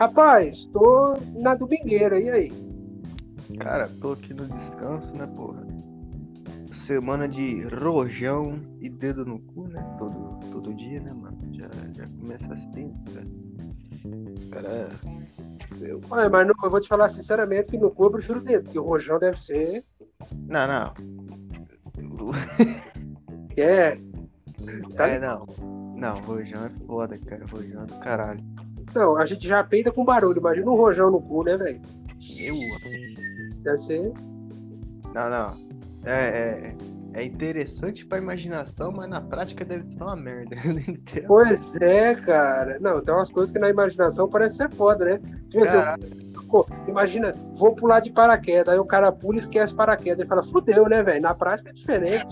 Rapaz, tô na domingueira, e aí? Cara, tô aqui no descanso, né, porra? Semana de rojão e dedo no cu, né? Todo, todo dia, né, mano? Já, já começa assim, cara. Cara. Eu... Olha, mas não, eu vou te falar sinceramente que no cu eu prefiro dedo, porque o rojão deve ser. Não, não. É. Tá É, não. Não, rojão é foda, cara. Rojão é do caralho. Não, a gente já peida com barulho, imagina um rojão no cu, né, velho? Eu. Deve ser. Não, não. É, é, é interessante pra imaginação, mas na prática deve ser uma merda. Pois é, cara. Não, tem umas coisas que na imaginação parece ser foda, né? Tipo assim, pô, imagina, vou pular de paraquedas, aí o cara pula e esquece paraquedas. Ele fala, fudeu, né, velho? Na prática é diferente.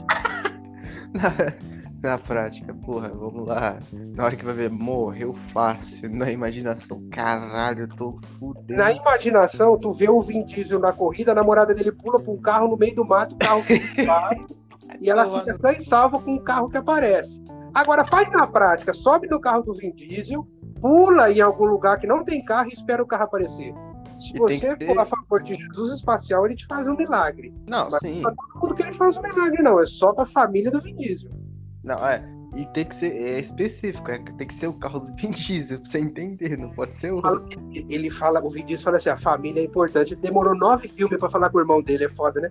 Na, prática, porra, vamos lá. Na hora que vai ver, morreu fácil. Na imaginação, caralho, eu tô fudendo. Na imaginação, tu vê o Vin Diesel na corrida, a namorada dele pula pra um carro no meio do mato, o carro para, e ela fica e salva com o carro que aparece. Agora faz na prática, sobe no carro do Vin Diesel, pula em algum lugar que não tem carro e espera o carro aparecer. Se E você que for ser- a favor de Jesus espacial, ele te faz um milagre. Não, Mas sim. não é todo mundo que ele faz um milagre, não. É só pra família do Vin Diesel. Não, é. E tem que ser é específico, é, tem que ser o carro do Vin Diesel, pra você entender, não pode ser o. Ele fala, o Vin Diesel fala assim: a família é importante. Ele demorou nove filmes pra falar com o irmão dele, é foda, né?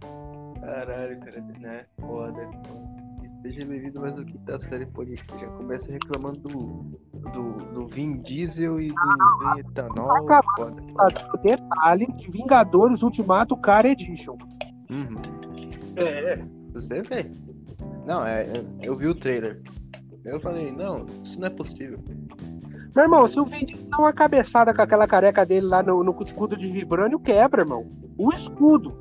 Caralho, cara, né? Foda, é foda. Seja bem-vindo mais do que da série política. Já começa reclamando do, do, do Vin Diesel e do etanol. Tá Foda. Tá dando Detalhe de Vingadores Ultimato Car Edition. Uhum. É, Você vê. Não, é, é- eu vi o trailer. Eu falei, não, isso não é possível. Meu irmão, se o Vin Diesel dá uma cabeçada com aquela careca dele lá no, no escudo de vibrânio, quebra, irmão. O escudo.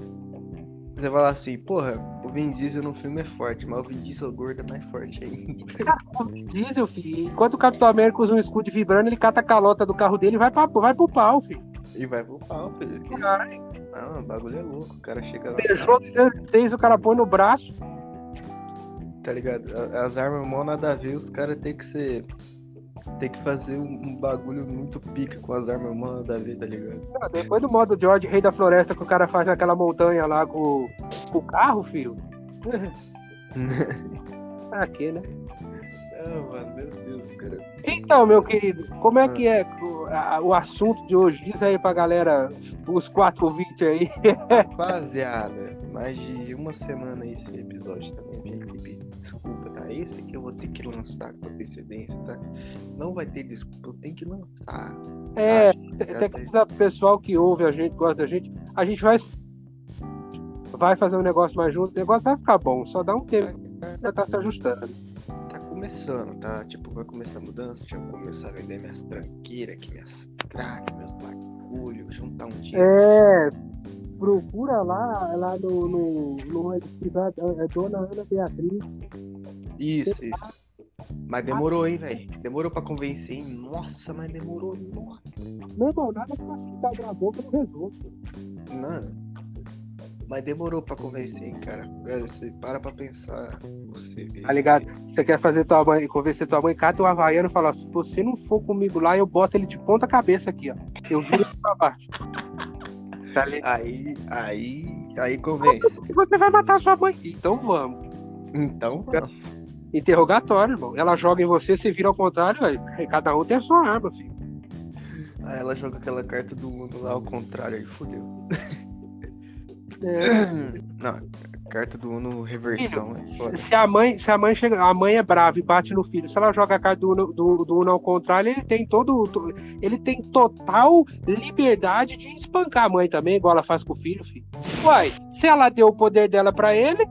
Você fala assim, porra, o Vin Diesel no filme é forte, mas o Vin Diesel gordo é mais forte ainda. Cara, o Vin Diesel, filho, enquanto o Capitão América usa um escudo de vibrânio, ele cata a calota do carro dele e vai, pra, vai pro pau, filho. E vai pro pau, filho. Caralho, Não, o bagulho é louco. O cara chega lá, beijou 206, o cara põe no braço. Tá ligado? As armas mal nada a ver, os caras tem que ser. Tem que fazer um, bagulho muito pica com as armas mal nada a ver, tá ligado? Ah, Depois do modo George, rei da floresta, que o cara faz naquela montanha lá com, com o carro, filho. Pra quê, né? Mano, meu Deus, cara. Então, meu querido, como é que é o, a- o assunto de hoje? Diz aí pra galera, os quatro ouvintes aí. Rapaziada, mais de uma semana esse episódio também, Desculpa, tá? Esse aqui eu vou ter que lançar com antecedência, tá? Não vai ter desculpa, eu tenho que lançar. É, Ah, tem que avisar pro pessoal que ouve a gente, gosta da gente. A gente vai, vai fazer um negócio mais junto, o negócio vai ficar bom. Só dá um tempo, já tá se ajustando. Tá começando, tá? Tipo, vai começar a mudança, já vou começar a vender minhas tranqueiras aqui, minhas tracks, meus bagulhos, juntar um dinheiro. É, procura lá, lá no, no, no é, é Dona Ana Beatriz. Isso, isso. Mas demorou, hein, velho? Demorou pra convencer, hein? Nossa, mas demorou. Nossa. Meu irmão, nada que você tá na boca não resolve. Não. Mas demorou pra convencer, hein, cara. Velho, você para pra pensar. Você vê. Tá ligado? Você quer fazer tua mãe, convencer tua mãe, cata o Havaiano e fala: se você não for comigo lá, eu boto ele de ponta cabeça aqui, ó. Eu viro ele pra baixo. Tá ligado? Aí, aí, aí convence. E você vai matar sua mãe. Então vamos. Então, vamos. Interrogatório, irmão. Ela joga em você, você vira ao contrário, velho. Cada um tem a sua arma, filho. Aí ela joga aquela carta do Uno lá ao contrário, aí fodeu. É. Não, carta do Uno reversão é foda. Se a mãe, se a mãe chega, a mãe é brava e bate no filho. Se ela joga a carta do Uno, do, do Uno ao contrário, ele tem todo, to- ele tem total liberdade de espancar a mãe também, igual ela faz com o filho, filho. Uai, se ela deu o poder dela pra ele,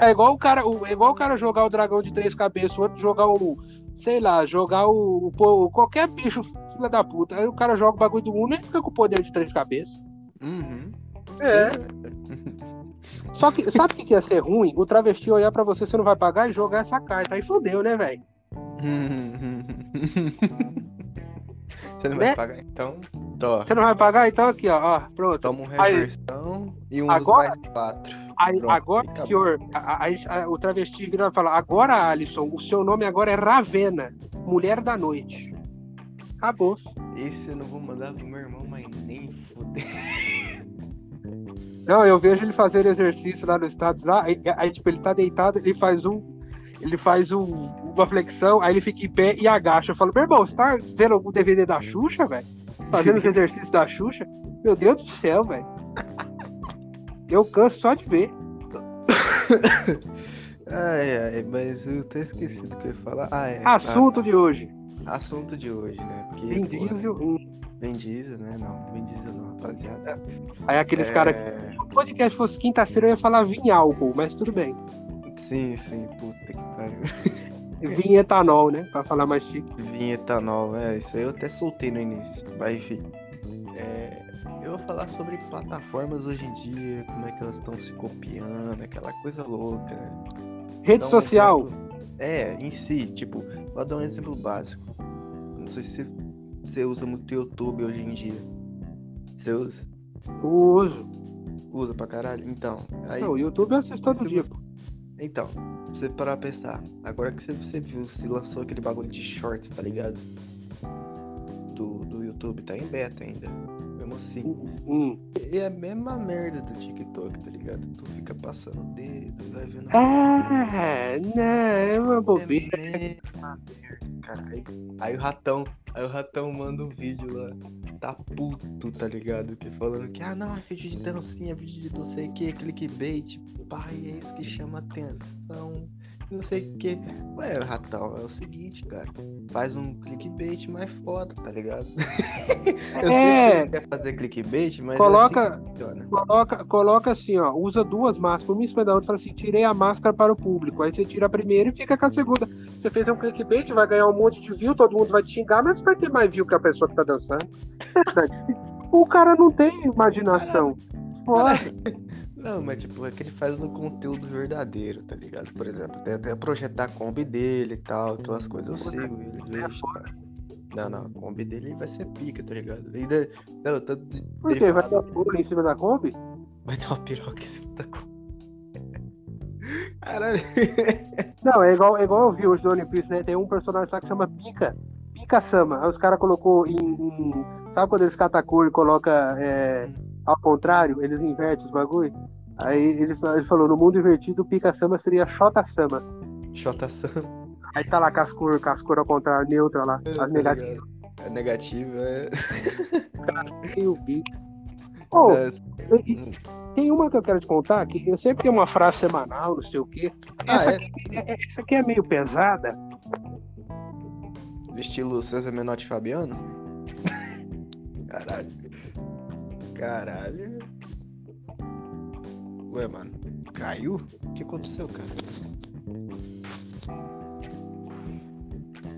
é igual o cara, o- é igual o cara jogar o dragão de três cabeças, o outro jogar o, sei lá, jogar o, o- qualquer bicho filha da puta. Aí o cara joga o bagulho do Uno e fica com o poder de três cabeças. Uhum. É. Só que, sabe o que que ia ser ruim? O travesti olhar pra você, você não vai pagar e jogar essa carta. Aí fodeu, né, velho? Você não vai Né? pagar então? Tó. Você não vai pagar? Então aqui, ó. ó pronto. Toma um Aí- reversão e um Agora- mais quatro. Aí, pronto, agora, senhor, a- a- a- o travesti vira e fala: Agora, Alisson, o seu nome agora é Ravena, mulher da noite. Acabou. esse eu não vou mandar pro meu irmão, mas nem foder. Não, eu vejo ele fazer exercício lá nos Estados lá, aí, aí, tipo, ele tá deitado, ele faz um. Ele faz um, uma flexão, aí ele fica em pé e agacha. Eu falo, meu irmão, você tá vendo algum DVD da Xuxa, velho? Fazendo os exercícios da Xuxa? Meu Deus do céu, velho. Eu canso só de ver. ai, ai, mas eu até esqueci do que eu ia falar. Ah, é. Assunto ah, de hoje. Assunto de hoje, né? Porque, Vin Diesel. Vin Diesel, né? Não, Vin Diesel não, rapaziada. Aí aqueles é... caras. Se o podcast fosse quinta-feira, eu ia falar vinho álcool, mas tudo bem. Sim, sim, puta que pariu. Vinho etanol, né? Pra falar mais chique. Vinho etanol, é, isso aí eu até soltei no início. Mas enfim. É, eu vou falar sobre plataformas hoje em dia, como é que elas estão se copiando, aquela coisa louca. Rede um social. Exemplo, é, em si, tipo, vou dar um exemplo básico. Não sei se você usa muito YouTube hoje em dia. Você usa? Uso. Usa pra caralho? Então. Aí, Não, o YouTube eu assisto todo dia. Usa... Então, você parar pra pensar. Agora que você viu, se lançou aquele bagulho de shorts, tá ligado? Do, do YouTube, tá em beta ainda assim. Hum. É a mesma merda do TikTok, tá ligado? Tu fica passando o dedo, vai vendo. É, né, é uma bobeira. É cara. Aí, aí, o ratão, aí o ratão manda um vídeo lá, tá puto, tá ligado? Que falando que, ah não, é vídeo de dancinha, vídeo de não sei o que, clickbait, pai, é isso que chama atenção não sei o que. Ué, Ratão, é o seguinte, cara. Faz um clickbait mais foda, tá ligado? Eu é. sei que quer fazer clickbait, mas. Coloca, é assim coloca, coloca assim, ó. Usa duas máscaras, uma em cima da outra. Fala assim: tirei a máscara para o público. Aí você tira a primeira e fica com a segunda. Você fez um clickbait, vai ganhar um monte de view, todo mundo vai te xingar, mas vai ter mais view que a pessoa que tá dançando. o cara não tem imaginação. Foda. Não, mas tipo, é que ele faz no conteúdo verdadeiro, tá ligado? Por exemplo, tem até projeto da Kombi dele e tal, todas as coisas. Eu sigo ele, vejo, cara. Não, não, a Kombi dele vai ser pica, tá ligado? Ainda. Não, tanto de, Por quê? Vai ter uma piroca em cima da Kombi? Vai ter uma piroca em cima da Kombi. Caralho. Não, é igual, é igual eu vi hoje do One Piece, né? Tem um personagem lá que chama Pica. Pica Sama. Aí os caras colocou em, em, Sabe quando eles catam a cor e coloca é, ao contrário? Eles invertem os bagulho? Aí ele, ele falou, no mundo invertido, o Pica-sama seria Xota-sama. Xota-sama. Aí tá lá com as cores, com as cores ao contrário, neutra lá, é, as negativas. É negativa, é. Tem o bico. Oh, tem uma que eu quero te contar, que eu sempre tenho uma frase semanal, não sei o quê. Ah, essa, ah, é? aqui, é, essa aqui é meio pesada. Estilo César Menotti Fabiano? Caralho. Caralho. Ué, mano, caiu? O que aconteceu, cara?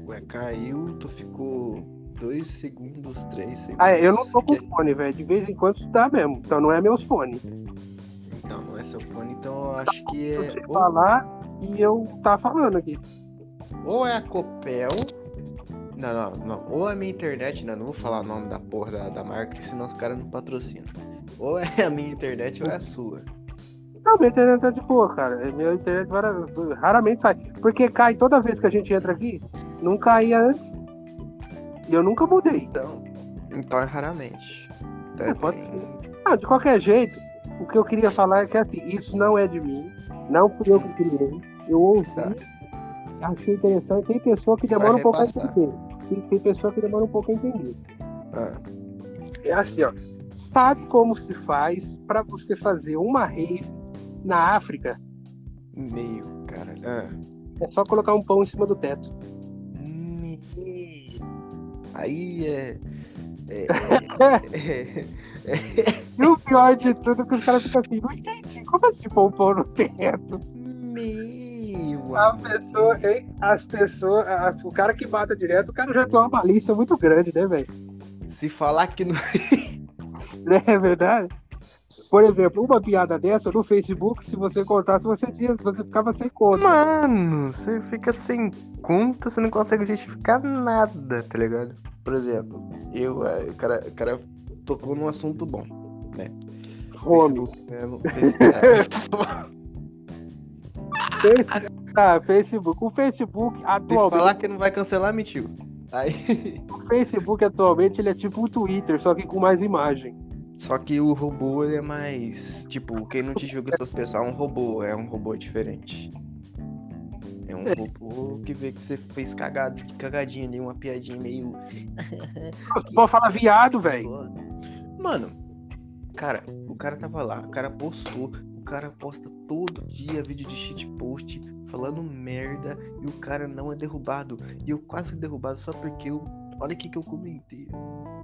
Ué, caiu, tu ficou dois segundos, três segundos. Ah, é, eu não tô com que... fone, velho. De vez em quando isso dá mesmo. Então não é meu fone. Então não é seu fone, então eu acho que é. Você falar e eu tá falando aqui. Ou é a Copel. Não, não, não. Ou é a minha internet, não, não vou falar o nome da porra da, da marca, senão os caras não patrocinam. Ou é a minha internet ou é a sua. Não, minha internet tá de boa, cara. É, minha internet raramente sai. Porque cai toda vez que a gente entra aqui. Não caía antes. E eu nunca mudei. Então, então é raramente. Então é pode ser. Ah, de qualquer jeito, o que eu queria falar é que assim, isso não é de mim. Não fui eu que criei. Eu ouvi. Tá. Achei interessante. Tem pessoa que demora um pouco a entender. Tem, tem pessoa que demora um pouco a entender. Ah. É assim, ó. Sabe como se faz para você fazer uma rave na África. Meio, cara. Ah. É só colocar um pão em cima do teto. Aí é. é, é, é e o pior de tudo é que os caras ficam assim, não entendi. Como assim pôr um pão no teto? Meu. A pessoa? As pessoas. A, o cara que mata direto, o cara já tem uma malícia muito grande, né, velho? Se falar que não. é verdade? Por exemplo, uma piada dessa no Facebook, se você contasse, você tinha, você ficava sem conta. Mano, você fica sem conta, você não consegue justificar nada, tá ligado? Por exemplo, eu, é, o cara, o cara tocou num assunto bom, né? Fome. Facebook, ah, Facebook. O Facebook atualmente. Se falar que não vai cancelar, mentiu. Aí. O Facebook atualmente ele é tipo o Twitter, só que com mais imagem. Só que o robô ele é mais. Tipo, quem não te julga essas pessoas é um robô, é um robô diferente. É um É. robô que vê que você fez cagado, cagadinha ali, uma piadinha meio. Pode falar viado, velho. Mano, cara, o cara tava lá, o cara postou, o cara posta todo dia vídeo de shitpost falando merda e o cara não é derrubado. E eu quase fui derrubado só porque eu. Olha o que eu comentei.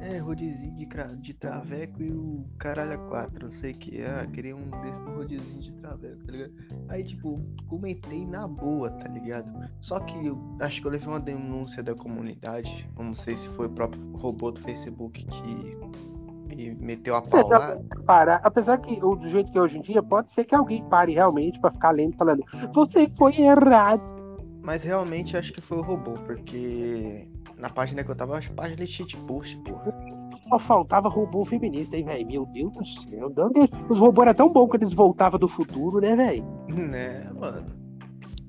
É, rodezinho de, de traveco e o caralho a quatro, não sei o que. Ah, queria um desse no rodezinho de traveco, tá ligado? Aí, tipo, comentei na boa, tá ligado? Só que eu acho que eu levei uma denúncia da comunidade. eu Não sei se foi o próprio robô do Facebook que me meteu a pau lá. Parar. Apesar que o- do jeito que é hoje em dia, pode ser que alguém pare realmente pra ficar lendo falando você foi errado. Mas realmente acho que foi o robô, porque na página que eu tava, acho página de shitpost, porra. Só faltava robô feminista, hein, velho? Meu Deus do céu. Os robôs eram tão bons que eles voltavam do futuro, né, velho? Né, mano.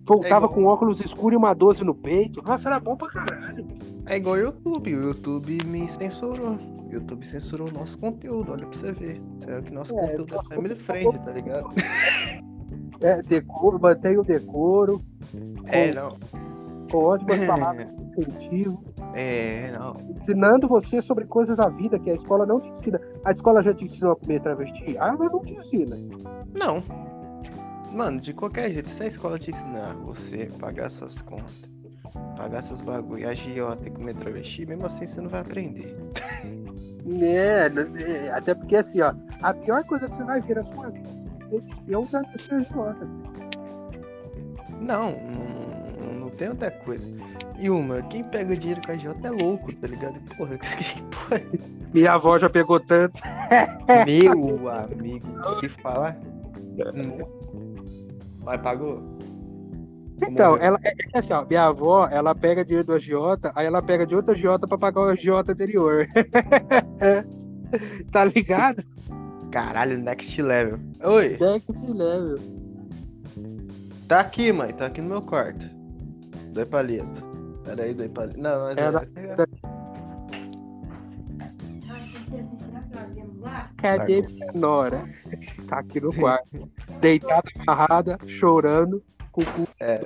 Voltava É igual- com óculos escuros e uma 12 no peito. Nossa, era bom pra caralho. É igual o YouTube, o YouTube me censurou. O YouTube censurou o nosso conteúdo, olha pra você ver. Será que nosso É, conteúdo é family friend, tá ligado? É, decoro, mantém o decoro, É, não. com ótimas palavras de incentivo, É, não. ensinando você sobre coisas da vida que a escola não te ensina. A escola já te ensinou a comer travesti? Ah, mas não te ensina. Não. Mano, de qualquer jeito, se a escola te ensinar você pagar suas contas, pagar seus bagulho, agiota e comer travesti, mesmo assim você não vai aprender. É, é, até porque assim, ó, a pior coisa que você vai ver na sua vida é travesti agiota. Não, não, não tem outra coisa. E uma, quem pega dinheiro com a agiota é louco, tá ligado? Porra, que porra. Minha avó já pegou tanto. Meu amigo, se falar. Hum. Mas pagou? Então, é? ela é é assim, ó, minha avó, ela pega dinheiro do agiota, aí ela pega de outro agiota pra pagar o agiota anterior. tá ligado? Caralho, next level. Oi, Next level. tá aqui, mãe, tá aqui no meu quarto. Dois palitos. Pera aí, dois palitos. Não, mas É, pegar. Cadê minha nora? Tá aqui no quarto. Deitada, amarrada, chorando, com o cu. É.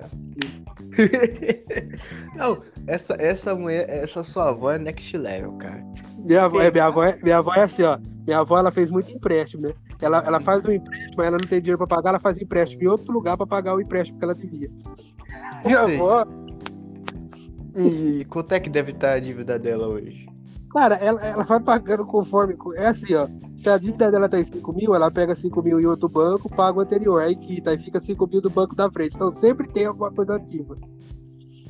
Não, essa, essa mulher, essa sua avó é next level, cara. Minha avó, é, minha, avó é, minha avó é assim, ó. Minha avó ela fez muito empréstimo, né? Ela, ela faz um empréstimo, ela não tem dinheiro pra pagar, ela faz empréstimo em outro lugar pra pagar o empréstimo que ela devia. Minha avó, E quanto é que deve estar a dívida dela hoje? cara, ela, ela vai pagando conforme. É assim, ó. Se a dívida dela tá em 5 mil, ela pega 5 mil em outro banco, paga o anterior, aí quita, aí fica 5 mil do banco da frente. Então sempre tem alguma coisa ativa.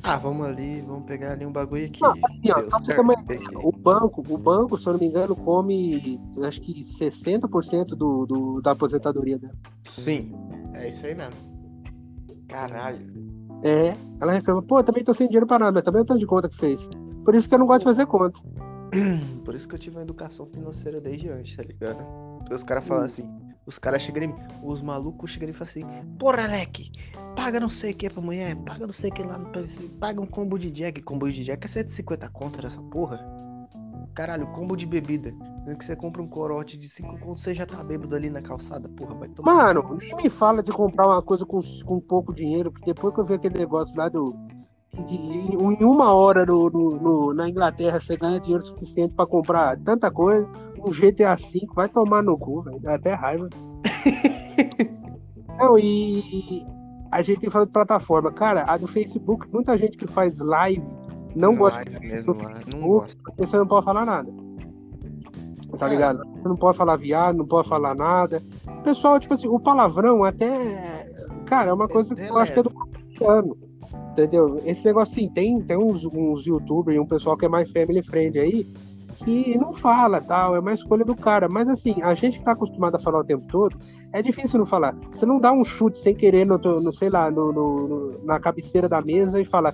Ah, vamos ali, vamos pegar ali um bagulho aqui. Não, assim, ó, certo. O banco, o banco, se eu não me engano, come acho que 60% do, do, da aposentadoria dela. Sim, é isso aí mesmo. Caralho. É, ela reclama, pô, também tô sem dinheiro pra nada, mas também é o tanto de conta que fez. Por isso que eu não gosto de fazer conta. Por isso que eu tive uma educação financeira desde antes, tá ligado? Os caras falam assim, os caras chegam em mim, os malucos chegam e falam assim, porra, Alec, paga não sei o que pra mulher, paga não sei o que lá no paga um combo de jack, combo de jack é 150 conto dessa porra. Caralho, combo de bebida. No que você compra um corote de 5 contos, você já tá bêbado ali na calçada, porra, vai tomar. Mano, nem me fala de comprar uma coisa com, com pouco dinheiro, porque depois que eu vi aquele negócio lá do. de- em, uma hora no, no- no- na Inglaterra você ganha dinheiro suficiente pra comprar tanta coisa, um GTA V vai tomar no cu, velho. Dá até raiva. Não, e a gente fala de plataforma. Cara, a do Facebook, muita gente que faz live não gosta mesmo lá, não Facebook, gosto. porque você não pode falar nada. Tá É. ligado? Você não pode falar viado, não pode falar nada. Pessoal, tipo assim, o palavrão até. Cara, é uma coisa que eu acho que é do cotidiano. Entendeu? Esse negócio assim, tem, tem uns, uns youtubers e um pessoal que é mais family friend aí que não fala tal, é uma escolha do cara. Mas assim, a gente que tá acostumado a falar o tempo todo, é difícil não falar. Você não dá um chute sem querer no, no sei lá, no, no- no- na cabeceira da mesa e fala,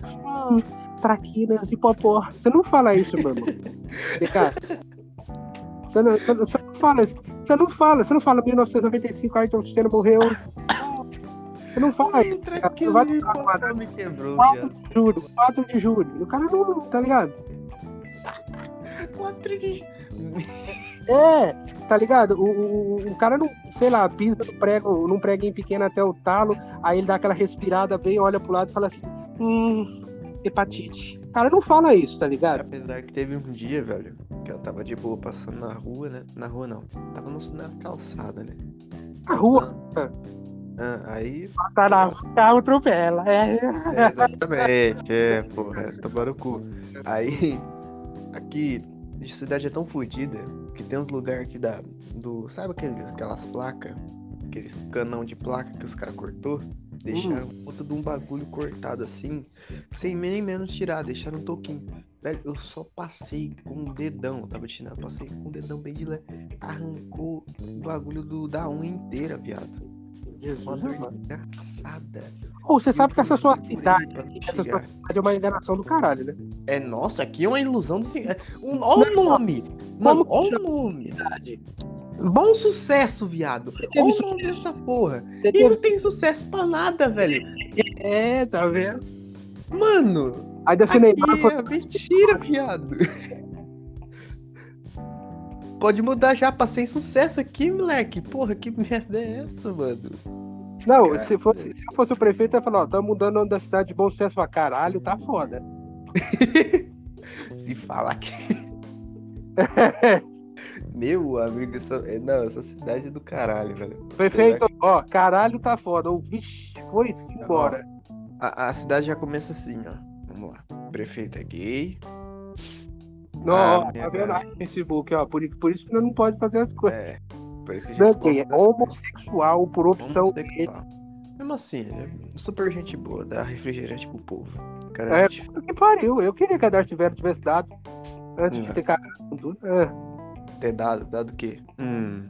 hum, traquinas e popó. Você não fala isso, meu irmão. Cara, você não, você não- fala isso. Você não fala, você não fala 1995, Ayrton Senna morreu. Você não fala isso. cara. Você vai falar me quebrou, 4 viado. de julho, 4 de julho. E o cara não, tá ligado? quatro de. É, tá ligado? O, o, o cara não, sei lá, pisa no prego, num preguinho pequeno até o talo, aí ele dá aquela respirada bem, olha pro lado e fala assim, hum, hepatite. O cara não fala isso, tá ligado? Apesar que teve um dia, velho, que eu tava de boa passando na rua, né? Na rua não. Tava no, na calçada, né? Na rua. Ah, ah, aí. Tá na carro atropela. É. é exatamente, é, porra, é, tomar o cu. Aí, aqui, a cidade é tão fodida que tem uns lugares aqui da. Do, sabe aquele, aquelas placas? Aqueles canão de placa que os caras cortou? Deixaram hum. puta de um bagulho cortado assim, sem nem menos tirar, deixaram um toquinho. Velho, eu só passei com um dedão, tava tirando, passei com um dedão bem de leve. Arrancou o bagulho do, da unha inteira, viado. Jesus, uma dor engraçada. Ou você sabe que essa sua cidade, essa sua cidade é uma enganação do caralho, né? É, nossa, aqui é uma ilusão do é, Olha o nome! Mano, olha o nome! Bom sucesso, viado. Olha o nome dessa porra. E não tem sucesso pra nada, velho. É, tá vendo? Mano. Aí deve ser é mentira, viado. Pode mudar já pra sem sucesso aqui, moleque. Porra, que merda é essa, mano? Não, se, fosse, se eu fosse o prefeito, eu ia falar, ó, tá mudando o nome da cidade de bom sucesso pra caralho, tá foda. se falar que. Meu amigo, essa, é, não, essa cidade é do caralho, velho. Prefeito, ó, caralho tá foda. Ou, vixe, foi embora. a, a cidade já começa assim, ó. Vamos lá. Prefeito é gay, não, ah, tá vendo aí no Facebook, ó. Por, por isso que não pode fazer as coisas. É, por isso que a gente não, é homossexual por opção homossexual. Mesmo assim, é super gente boa, dá refrigerante pro povo. Cara, é, que pariu. Eu queria que a Darth Vader tivesse dado. Antes de ter cagado com tudo. É. Ter dado? Dado o quê? Hum,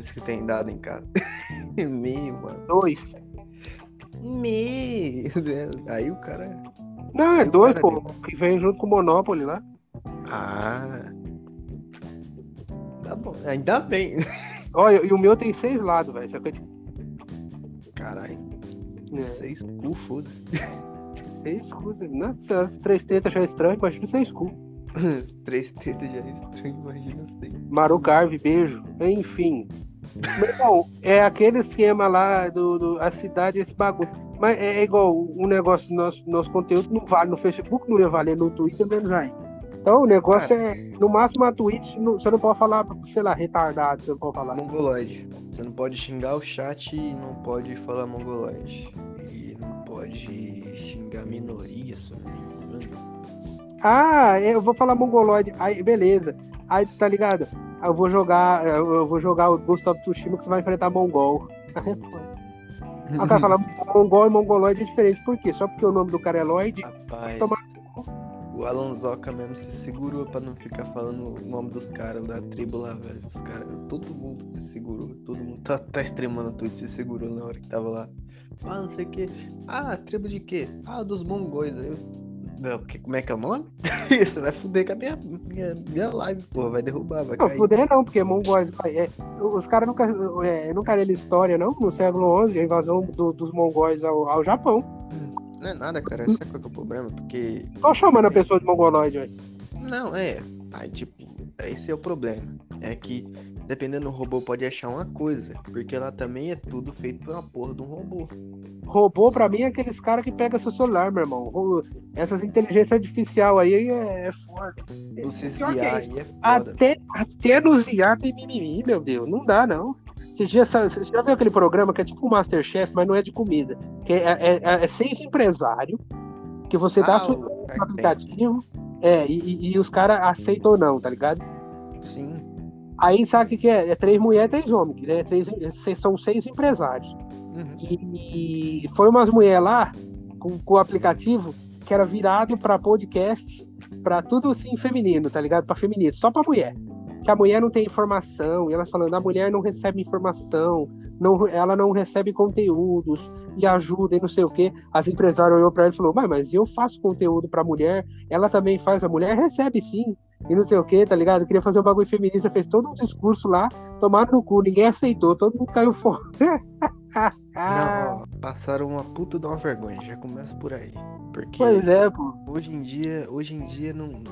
se tem dado em casa. Meio, mano. Dois. Meio. Aí o cara. Não, é dois, pô. Que vem junto com o Monopoly lá. Ah. Tá bom, ainda bem. Olha, e o meu tem seis lados, velho. Caralho. É. Seis cu, foda-se. Seis cu, né? Três tetas já é estranho, imagina seis cu. Três tetas já é estranho, imagina seis. Marucarve, beijo. Enfim. Não, é aquele esquema lá do, do a cidade, esse bagulho. Mas é, é igual o um negócio do nosso, nosso conteúdo não vale no Facebook, não ia valer no Twitter, menos aí. Então o negócio é, é no máximo a Twitch, você não pode falar, sei lá, retardado, você não pode falar. Mongoloide. Você não pode xingar o chat e não pode falar mongoloide. E não pode xingar minoria, se não me engano. Ah, eu vou falar mongoloide. Aí, beleza. Aí, tá ligado? Eu vou jogar, eu vou jogar o Ghost of Tsushima que você vai enfrentar mongol. Aí o cara fala mongol e mongoloide é diferente. Por quê? Só porque o nome do cara é Lloyd? Rapaz. O Alonsoca mesmo se segurou pra não ficar falando o nome dos caras da tribo lá, velho. Os caras, todo mundo se segurou. Todo mundo tá, tá extremando tudo, se segurou na hora que tava lá. Ah, não sei o que. Ah, tribo de quê? Ah, dos mongóis. Eu. Não, porque, como é que é o nome? Você vai fuder com a minha, minha, minha live, porra. Vai derrubar, vai não, cair. fuder não, porque mongóis. É, os caras nunca, é, nunca leram história, não? No século XI, a invasão do, dos mongóis ao, ao Japão. Não é nada, cara. Sabe qual é o problema? Porque. Tô chamando a pessoa de mongoloide, velho. Não, é. Aí, tipo, esse é o problema. É que, dependendo do robô, pode achar uma coisa. Porque ela também é tudo feito por uma porra de um robô. Robô, pra mim, é aqueles caras que pegam seu celular, meu irmão. Essas inteligências artificiais aí é, é foda. Vocês é aí é foda. Até, até nos IA tem mimimi, meu Deus. Não dá, não. Você já, você já viu aquele programa que é tipo um Masterchef, mas não é de comida? Que é, é, é, é seis empresários que você ah, dá seu aplicativo é, e, e os caras aceitam ou não, tá ligado? Sim. Aí sabe o que, que é? É três mulheres e três homens. Né? Três, são seis empresários. Uhum. E, e, foi umas mulheres lá com, com o aplicativo que era virado para podcasts, para tudo assim feminino, tá ligado? Para feminino, só para mulher que a mulher não tem informação, e elas falando, a mulher não recebe informação, não, ela não recebe conteúdos, e ajuda, e não sei o quê. As empresárias olhou para ela e falou, mas, mas eu faço conteúdo para mulher, ela também faz, a mulher recebe sim, e não sei o quê, tá ligado? queria fazer um bagulho feminista, fez todo um discurso lá, tomaram no cu, ninguém aceitou, todo mundo caiu fora. não, passaram uma puta de uma vergonha, já começa por aí. Porque pois é, pô. Hoje em dia, hoje em dia não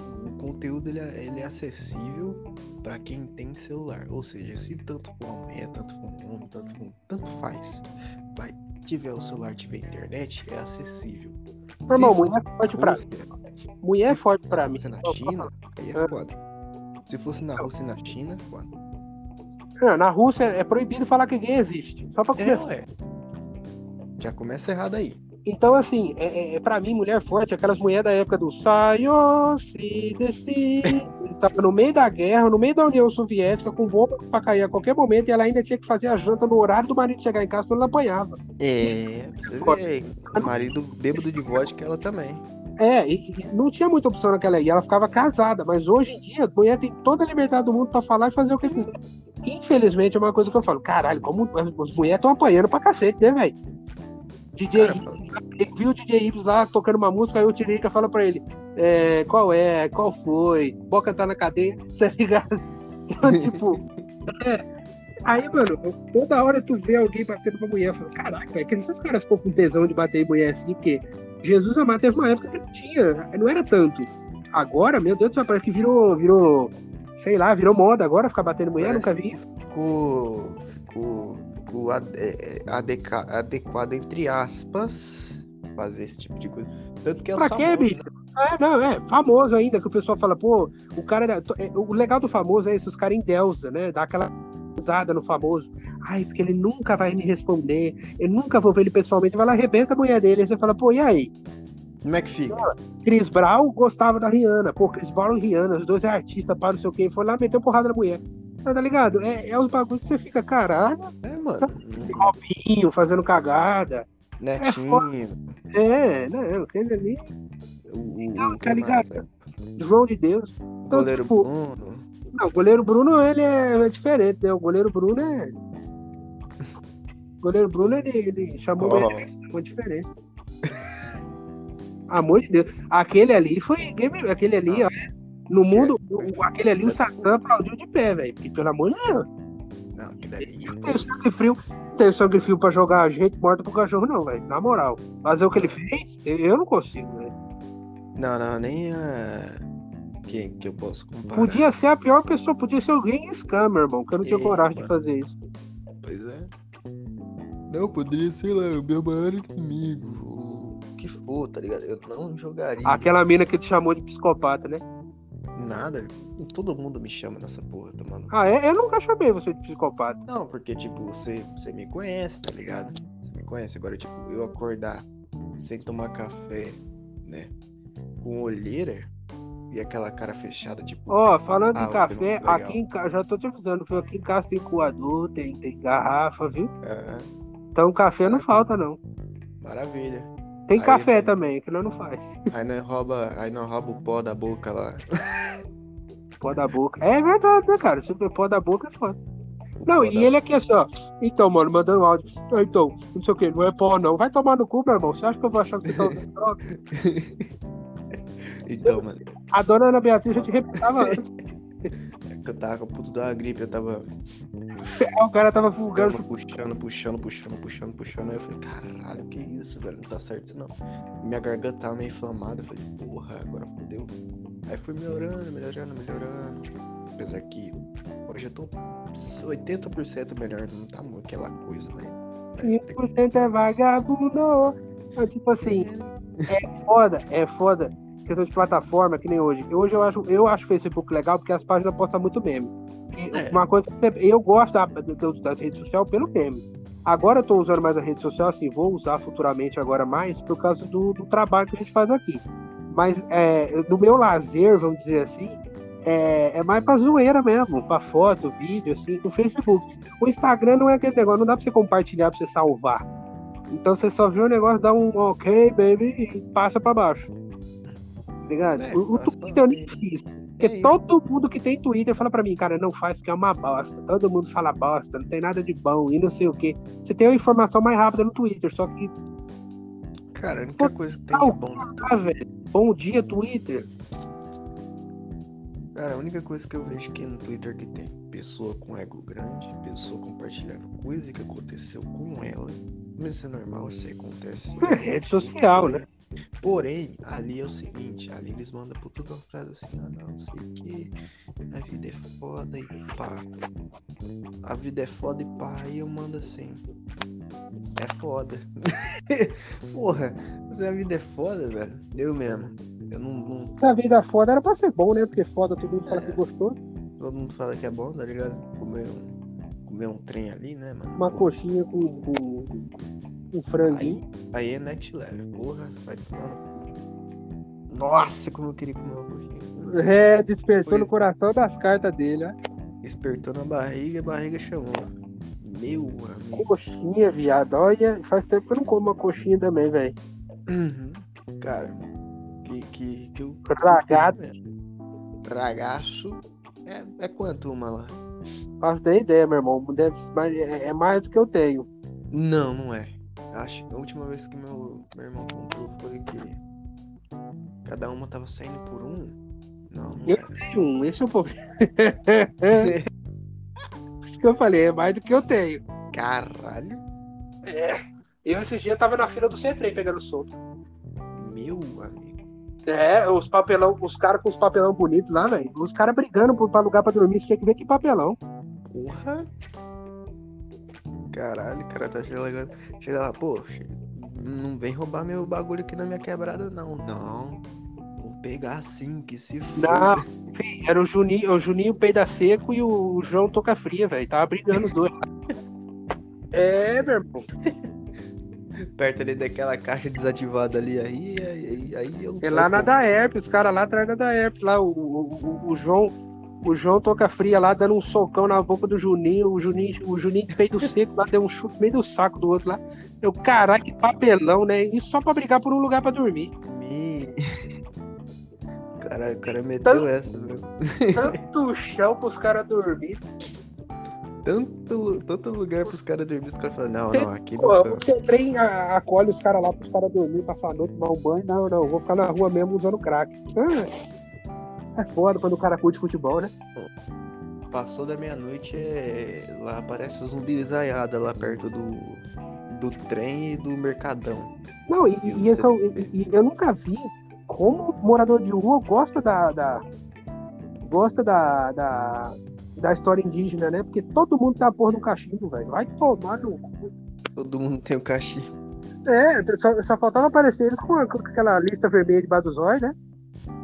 conteúdo ele é, ele é acessível para quem tem celular. Ou seja, se tanto for mulher, tanto for um homem, tanto, for, tanto faz, vai, tiver o celular, tiver internet, é acessível. Irmão, mulher é forte pra mim. Mulher é forte pra mim. Se fosse na China, aí é foda. Se fosse na Rússia e na China, foda. Não, na Rússia é proibido falar que gay existe. Só pra É, começar. ué. Já começa errado aí. Então, assim, é, é, é pra mim, mulher forte, aquelas mulheres da época do Saio, se destino. Eles estavam no meio da guerra, no meio da União Soviética, com bomba pra cair a qualquer momento, e ela ainda tinha que fazer a janta no horário do marido chegar em casa, senão ela apanhava. É, vê. Marido bêbado de vodka, ela também. É, e, e não tinha muita opção naquela aí, ela ficava casada, mas hoje em dia, a mulher tem toda a liberdade do mundo pra falar e fazer o que quiser. Infelizmente, é uma coisa que eu falo, caralho, como as mulheres estão apanhando pra cacete, né, velho? DJ Ives, viu o DJ Ives lá tocando uma música, aí o Tiririca fala pra ele, é, qual é, qual foi, Boca tá na cadeia, tá ligado? Então, tipo, é. Aí, mano, toda hora tu vê alguém batendo pra mulher, fala, caraca, velho, que esses caras ficam com tesão de bater em mulher assim, porque Jesus amado teve uma época que não tinha, não era tanto. Agora, meu Deus do céu, parece que virou, virou, sei lá, virou moda agora ficar batendo em mulher, Parece. nunca vi. ficou, ficou, é, é, adeca- adequado, entre aspas, fazer esse tipo de coisa. Tanto que é Pra quê, famoso, bicho? É, não, é famoso ainda, que o pessoal fala, pô, o cara. é, O legal do famoso é isso, os caras endeusa, né? Dá aquela usada no famoso. Ai, porque ele nunca vai me responder, eu nunca vou ver ele pessoalmente, vai lá, arrebenta a mulher dele, aí você fala, pô, e aí? Como é que fica? Chris Brown gostava da Rihanna, pô, Chris Brown e Rihanna, os dois é artista, pá, não sei o quê, foi lá meteu porrada na mulher. Tá ligado? É, é os bagulhos que você fica, caralho, É, mano. Robinho, fazendo cagada. Netinho. É, não, aquele ali, Então, tá que ligado? mais, é? João de Deus. Então, Goleiro tipo, Bruno. Não, o goleiro Bruno, ele é, é diferente, né? O goleiro Bruno é. O goleiro Bruno, ele, ele chamou de muito diferente. Amor de Deus. Aquele ali foi. game- Aquele ali, ó. No mundo, o- aquele ali, o Satã aplaudiu de pé, velho. Porque, pelo amor de Deus, Não, aquele ali. tem sangue frio. Tem sangue frio pra jogar a gente morta pro cachorro, não, velho. Na moral. Fazer o que ele fez, eu- não consigo, velho. Não, não, nem a. Que, que eu posso comparar. Podia ser a pior pessoa, podia ser alguém scam, meu irmão, que eu não tinha coragem de fazer isso. Pois é. Não, poderia ser lá, o meu maior inimigo. Que for, tá ligado? Eu não jogaria. Aquela mina que te chamou de psicopata, né? Nada. Todo mundo me chama nessa porra, tá mano? Ah, é? Eu nunca chamei você de psicopata. Não, porque, tipo, você, você me conhece, tá ligado? Você me conhece. Agora, tipo, eu acordar sem tomar café, né? Com olheira e aquela cara fechada, tipo. Ó, falando Ah, em café, aqui em casa, já tô te avisando, viu? Aqui em casa tem coador, tem, tem garrafa, viu? Então café não falta, não. maravilha. Tem Aí, café também, que nós não faz. Aí nós rouba, aí nós rouba o pó da boca lá. Pó da boca. É verdade, né, cara? Super pó da boca é foda. Não, e ele aqui assim, ó. Então, mano, mandando áudio. Ah, Então, não sei o que, não é pó, não. Vai tomar no cu, meu irmão. Você acha que eu vou achar que você tá usando droga? Então, mano, A dona Ana Beatriz já te reputava antes. é eu tava com puto da gripe, eu tava Aí o cara tava fulgando. puxando, puxando, puxando, puxando, puxando. Aí eu falei, caralho, que isso, velho? Não tá certo isso não. Minha garganta tava meio inflamada. Eu falei, porra, agora fodeu. Aí fui melhorando, melhorando, melhorando. Apesar que hoje eu tô 80% melhor, não tá muito aquela coisa, né? Mas tem 5% é vagabundo. É tipo assim, é foda, é foda. Questão de plataforma, que nem hoje. Hoje eu acho, eu acho o Facebook legal porque as páginas postam muito meme. E É. Uma coisa que eu gosto da, da- das redes sociais pelo meme. Agora eu tô usando mais a rede social, assim, vou usar futuramente agora mais por causa do, do trabalho que a gente faz aqui. Mas é, no meu lazer, vamos dizer assim, é, é mais pra zoeira mesmo, pra foto, vídeo, assim, no Facebook. O Instagram não é aquele negócio, não dá pra você compartilhar pra você salvar. Então você só vê o negócio, dá um ok, baby, e passa pra baixo. Ligado? É, o. Twitter eu nem fiz. Porque É todo mundo que tem Twitter fala pra mim, cara, não faz que é uma bosta. Todo mundo fala bosta, não tem nada de bom e não sei o quê. Você tem a informação mais rápida no Twitter, só que, Cara, a única coisa que tem de bom. ah, velho, bom dia, Twitter. Cara, a única coisa que eu vejo aqui no Twitter que tem pessoa com ego grande, pessoa compartilhando coisa que aconteceu com ela. Mas isso é normal, isso aí acontece. É rede social, né? Porém, ali é o seguinte, ali eles mandam por tudo uma frase assim, ah não, sei que a vida é foda e pá. A vida é foda e pá, aí eu mando assim. É foda. Porra, se a vida é foda, velho, eu mesmo. Eu não, não. A vida foda era pra ser bom, né? Porque foda todo mundo fala é. que gostou. Todo mundo fala que é bom, tá ligado? Comer um, comer um trem ali, né, mano? Uma coxinha com, com um franguinho. Aí, aí é next level. Porra, vai tomando. Nossa, como eu queria comer uma coxinha. É, despertou no coração das cartas dele, ó. Despertou na barriga e a barriga chamou. Meu amigo. Coxinha, viado. Olha, faz tempo que eu não como uma coxinha também, velho. Uhum. Cara, que, que, que eu. Ragado. Ragaço. É, é quanto uma lá? Faço nem ideia, meu irmão. Deve, é, é mais do que eu tenho. Não, não é. Acho que a última vez que meu, meu irmão comprou foi que cada uma tava saindo por um. Não, não eu é. tenho um, esse é o problema. Isso que eu falei, é mais do que eu tenho. Caralho. É. Eu esse dia tava na fila do C3 pegando solto. Meu amigo. É, os papelão, os caras com os papelão bonitos lá, velho. Os caras brigando pra lugar pra dormir, você tinha que ver que papelão. Porra. Caralho, o cara tá chegando. Chega lá, pô, não vem roubar meu bagulho aqui na minha quebrada, não. Não. Vou pegar assim, que se for. Não, filho, era o Juninho, o Juninho peida seco e o João toca fria, velho. Tava brigando os dois. é, meu irmão. Perto ali daquela caixa desativada ali, aí, aí, aí eu. É lá na da Herp, os caras lá atrás da da Herp, lá, o, o, o, o João o João toca fria lá, dando um socão na boca do Juninho. O Juninho, o Juninho que do seco lá, deu um chute no meio do saco do outro lá. Eu, caralho, que papelão, né? Isso só pra brigar por um lugar pra dormir. Caralho, o cara meteu tanto, essa, velho. Tanto chão pros caras dormir. Tanto, tanto lugar pros caras dormir, os caras falam, não, não, aqui não. Pô, o trem acolhe os caras lá pros caras dormir, passar a noite, tomar um banho. Não, não, vou ficar na rua mesmo usando crack. Ah. É foda quando o cara curte futebol, né? Passou da meia-noite, é... lá aparece zumbizaiada lá perto do, do trem e do mercadão. Não, e, e, então, e, e eu nunca vi como morador de rua gosta da. da gosta da, da, da história indígena, né? Porque todo mundo tá porra no cachimbo, velho. Vai tomar no cu. Todo mundo tem o cachimbo. É, só, só faltava aparecer eles com, com aquela lista vermelha de Baduzói, né?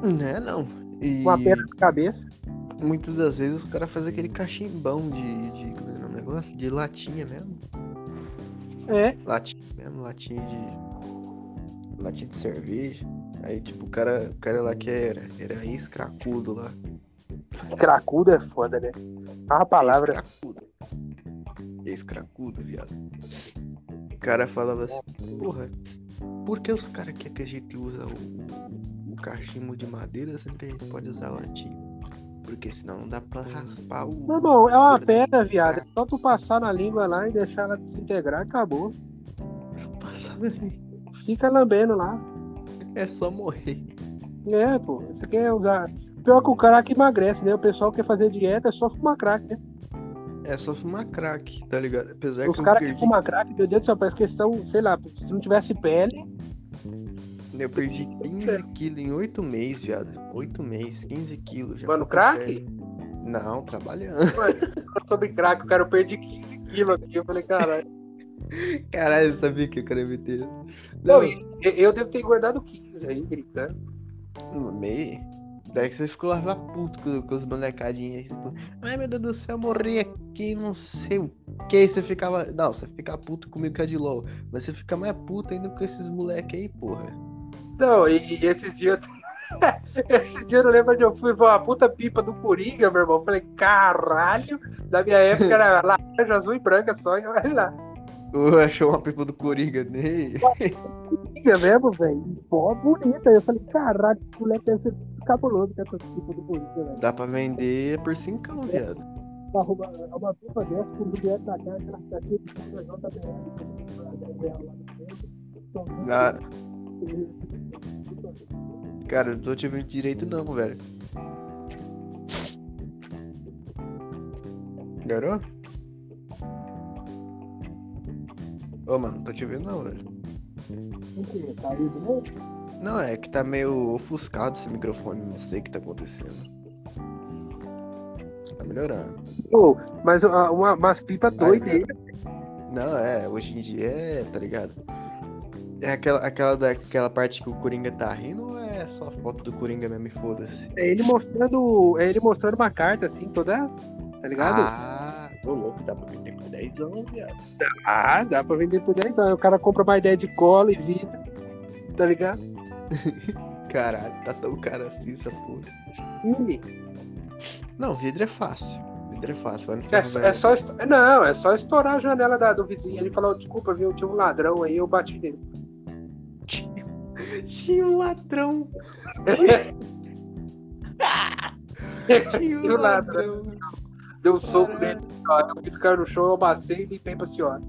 Né, não. E... Com a perna de cabeça. Muitas das vezes o cara faz aquele cachimbão de. de como é o negócio? De latinha mesmo. É. Latinha mesmo, latinha de. Latinha de cerveja. Aí tipo, o cara, o cara lá que era, era ex-cracudo lá. Cracudo é foda, né? A palavra. Ex-cracudo. Ex-cracudo, viado. O cara falava assim, porra, por que os caras querem que a gente usa o, cachimbo de madeira, sendo que a gente pode usar latinha. Porque senão não dá pra raspar o. Não, é uma pedra, viado. É só tu passar na língua lá e deixar ela desintegrar, acabou. Passar na língua. Fica lambendo lá. É só morrer. É, pô. Você quer usar. Pior que o cara que emagrece, né? O pessoal quer fazer dieta é só fumar crack, né? É só fumar crack, tá ligado? Apesar Os que. Os caras que fumam crack, meu Deus do céu, parece que estão, sei lá, se não tivesse pele, eu perdi 15 quilos em 8 meses, viado. 8 meses, 15 quilos. Já Mano, crack? Não, trabalhando. Mano, sobre crack, o cara perde 15 quilos aqui. Eu falei, caralho. Caralho, eu sabia que eu queria meter. Não, eu, eu devo ter guardado 15 aí, gritando. Meio? Daí que você ficou lá puto com, com os molecadinhos aí. Tipo, Ai meu Deus do céu, morri aqui, não sei o que. Você ficava. Não, você fica puto comigo que é de LOL. Mas você fica mais puto ainda com esses moleques aí, porra. Não, e, e esses dias. Esse dia eu não lembro onde eu fui ver uma puta pipa do Coringa, meu irmão. Falei, caralho, da minha época era laranja, azul e branca só, e olha lá. Tu achou uma pipa do Coringa nele? Coringa mesmo, velho. Pô, bonita. Eu falei, caralho, esse moleque deve ser cabuloso com essa pipa do Coringa, velho. Dá pra vender por 5 é. viado. Uma, uma pipa dessa, com Juliette na cara, aquela caixinha de JBL, ah. Cara, eu não tô te vendo direito não, velho. Melhorou? Ô, mano, não tô te vendo não, velho. O que? Tá aí de novo? Não, é que tá meio ofuscado esse microfone, não sei o que tá acontecendo. Tá melhorando. Pô, mas uh, uma, umas pipas doidas aí. Não, é, hoje em dia é, tá ligado? É aquela, aquela, daquela parte que o Coringa tá rindo ou é só foto do Coringa mesmo e foda-se? É ele mostrando. É ele mostrando uma carta assim, toda. Tá ligado? Ah, tô louco, dá pra vender por 10 anos, viado. Ah, dá pra vender por 10 anos. O cara compra uma ideia de cola e vida. Tá ligado? Caralho, tá tão caro assim essa porra. Não, vidro é fácil. Vidro é fácil. É, é só Não, é só estourar a janela da, do vizinho. Ele falou, desculpa, viu? Tinha um ladrão aí, eu bati nele. Tinha um ladrão. Tinha um ladrão? Deu um soco nele. Eu ficar no chão, eu bacei e limpei pra senhora.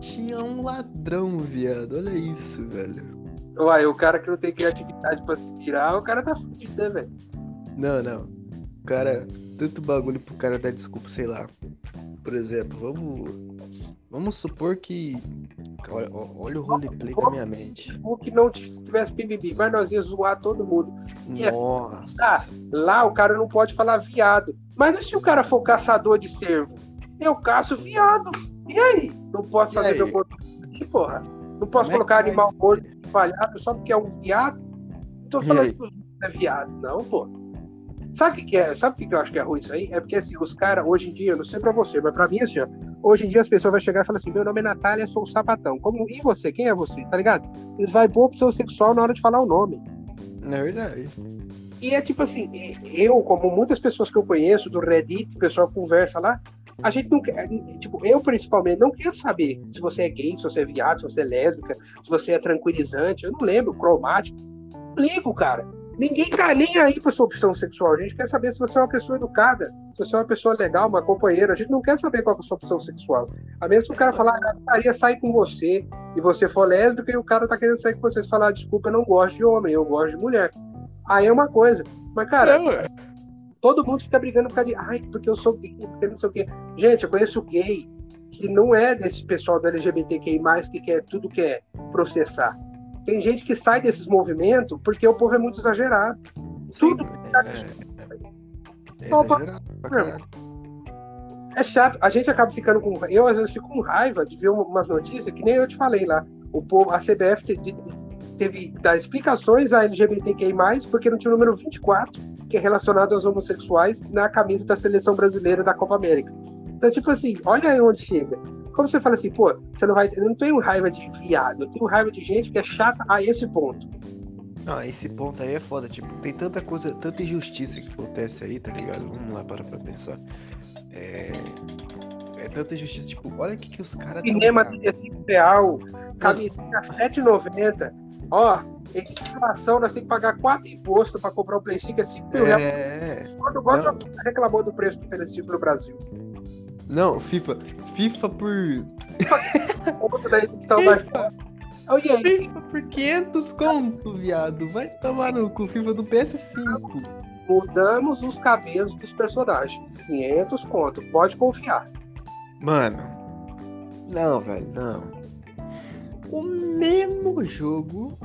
Tinha um ladrão, viado. Olha isso, velho. Uai, o cara que não tem criatividade pra se virar, o cara tá fudido, né, velho? Não, não. O cara, tanto bagulho pro cara dar desculpa, sei lá. Por exemplo, vamos. Vamos supor que. Olha, olha o roleplay da minha mente. Como que não tivesse PBB, mas nós ia zoar todo mundo. é- Nossa. Ah, lá o cara não pode falar viado. Mas e se o cara for caçador de cervo? Eu caço viado. E aí? Não posso E fazer aí? meu corpo aqui, porra? Não posso Como é colocar vai animal morto falhado só porque é um viado? Não tô falando que os é viado, não, pô. Sabe o que, é? Sabe o que, eu acho que é ruim isso aí? É porque assim, os caras, hoje em dia, eu não sei pra você, mas pra mim, assim, ó, hoje em dia as pessoas vão chegar e falar assim: meu nome é Natália, sou o sapatão. Como, e você? Quem é você? Tá ligado? Eles vão pôr opção sexual na hora de falar o nome. Na verdade. E é tipo assim, eu, como muitas pessoas que eu conheço do Reddit, o pessoal conversa lá, a gente não quer, tipo, eu principalmente não quero saber se você é gay, se você é viado, se você é lésbica, se você é tranquilizante, eu não lembro, cromático. Ligo, cara. Ninguém tá nem aí pra sua opção sexual. A gente quer saber se você é uma pessoa educada, se você é uma pessoa legal, uma companheira. A gente não quer saber qual é a sua opção sexual. A menos que o cara falar, ah, eu gostaria sair com você, e você for lésbica, e o cara tá querendo sair com você, e falar, desculpa, eu não gosto de homem, eu gosto de mulher. Aí é uma coisa. Mas, cara, Não, é. todo mundo fica brigando por causa de, ai, porque eu sou gay, porque não sei o quê. Gente, eu conheço gay que não é desse pessoal do LGBTQI, que quer tudo quer processar. Tem gente que sai desses movimentos porque o povo é muito exagerado. tudo tá É, é Opa. É chato, a gente acaba ficando com. Eu às vezes fico com raiva de ver umas notícias que nem eu te falei lá. O povo, a CBF te- de- teve dar explicações a LGBTQI, porque não tinha o número 24, que é relacionado aos homossexuais, na camisa da seleção brasileira da Copa América. Então, tipo assim, olha aí onde chega. Como você fala assim, pô, você não vai. Eu não tenho raiva de viado, eu tenho raiva de gente que é chata a esse ponto. Não, esse ponto aí é foda. Tipo, tem tanta coisa, tanta injustiça que acontece aí, tá ligado? Vamos lá para pra pensar. É. É tanta injustiça. Tipo, olha o que, que os caras. Cinema tão- 35 real, camisinha 7,90. Ó, em inflação, nós temos que pagar 4 impostos para comprar o Play 5, é 5 mil reais. É. Quando gosta, reclamou do preço do Play 5 no Brasil. Não, FIFA. FIFA por. Conta da edição da FIFA, Oh, aí? FIFA por 500 conto, viado. Vai tomar no cu. FIFA do PS5. Mudamos os cabelos dos personagens. 500 conto, pode confiar. Mano. Não, velho, não. O mesmo jogo,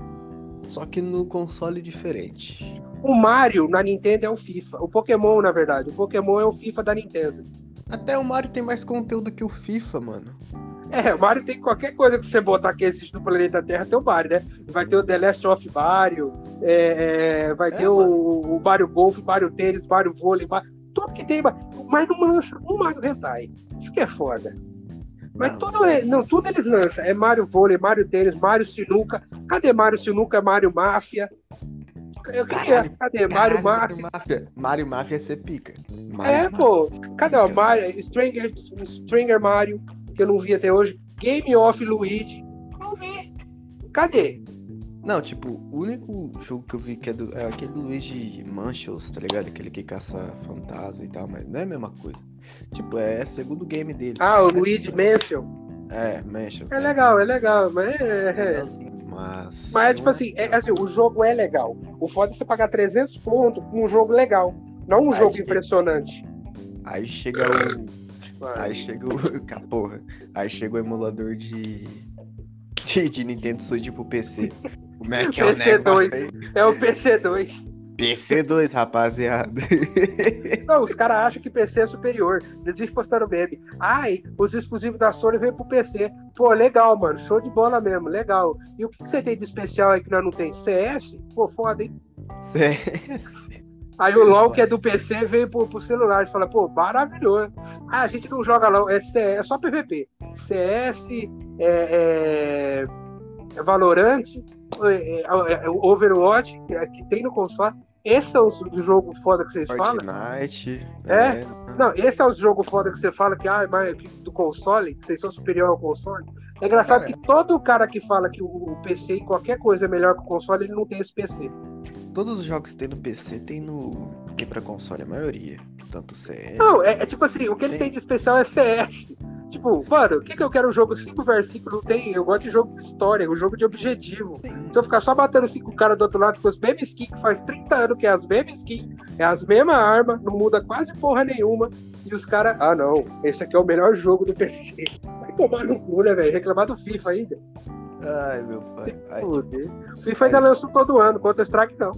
só que no console diferente. O Mario na Nintendo é o FIFA. O Pokémon, na verdade. O Pokémon é o FIFA da Nintendo. Até o Mario tem mais conteúdo que o FIFA, mano. É, o Mario tem qualquer coisa que você botar que existe no planeta Terra, tem o Mario, né? Vai ter o The Last of Mario, é, é, vai É, ter o, o Mario Golf, Mario Tênis, Mario Vôlei, Mario, tudo que tem, mas não lança um Mario Hentai. Isso que é foda. Mas Não. tudo, é- não, tudo eles lançam. É Mario Vôlei, Mario Tênis, Mario Sinuca. Cadê Mario Sinuca, Mario Máfia? Eu queria, Caralho, cadê Mario Máfia? Máfia. Mario Máfia é ser pica. Mario É, Máfia. pô. Cadê o Mario? Stranger, Stranger Mario, que eu não vi até hoje. Game of Luigi. Não vi. Cadê? Não, tipo, o único jogo que eu vi que é, do, é aquele do Luigi Manchels, tá ligado? Aquele que caça fantasma e tal, mas não é a mesma coisa. Tipo, é o segundo game dele. Ah, o Mas- Luigi Mansion. É, Manchels. É legal, é legal, mas é. é. Mas. Mas é tipo assim, é, assim, o jogo é legal. O foda é você pagar 300 pontos com um jogo legal. Não um Aí jogo que- impressionante. Aí chega o. Aí chega o. Porra. Aí chega o emulador de. de, de Nintendo Switch pro PC. Como é que é o negócio aí? É o PC2. PC2, rapaziada. Não, os caras acham que PC é superior. Eles postando meme. Ai, os exclusivos da Sony vêm pro PC. Pô, legal, mano. Show de bola mesmo, legal. E o que, você tem de especial aí que nós não tem? CS? Pô, foda, hein? CS. Aí o LOL, que é do PC, veio pro, pro celular. Você fala, pô, maravilhoso. Ah, a gente não joga LOL, é, CS, é só PVP. CS, é, é, é Valorant, é, é, é Overwatch, que, é, que, tem no console. Esse é o jogo foda que vocês Fortnite, falam? Fortnite. É? é? Não, esse é o jogo foda que você fala que, ah, mas do console, que vocês são superior ao console. É engraçado cara, que todo cara que fala que o PC e qualquer coisa é melhor que o console, ele não tem esse PC. Todos os jogos que tem no PC tem no. tem pra console a maioria. Tanto CS. Não, é, é tipo assim, o que eles têm de especial é CS. Tipo, mano, o que, que eu quero? Um jogo cinco versículos? Não tem. Eu gosto de jogo de história, um jogo de objetivo. Sim. Se eu ficar só batendo cinco caras do outro lado com os mesmos skins, que faz 30 anos que é as mesmas skins, é as mesmas armas, não muda quase porra nenhuma. E os caras, ah não, esse aqui é o melhor jogo do PC. Vai tomar no cu, né, velho? Reclamar do FIFA ainda. Ai, meu pai. Ai, o FIFA ainda lançou todo ano, Counter-Strike não.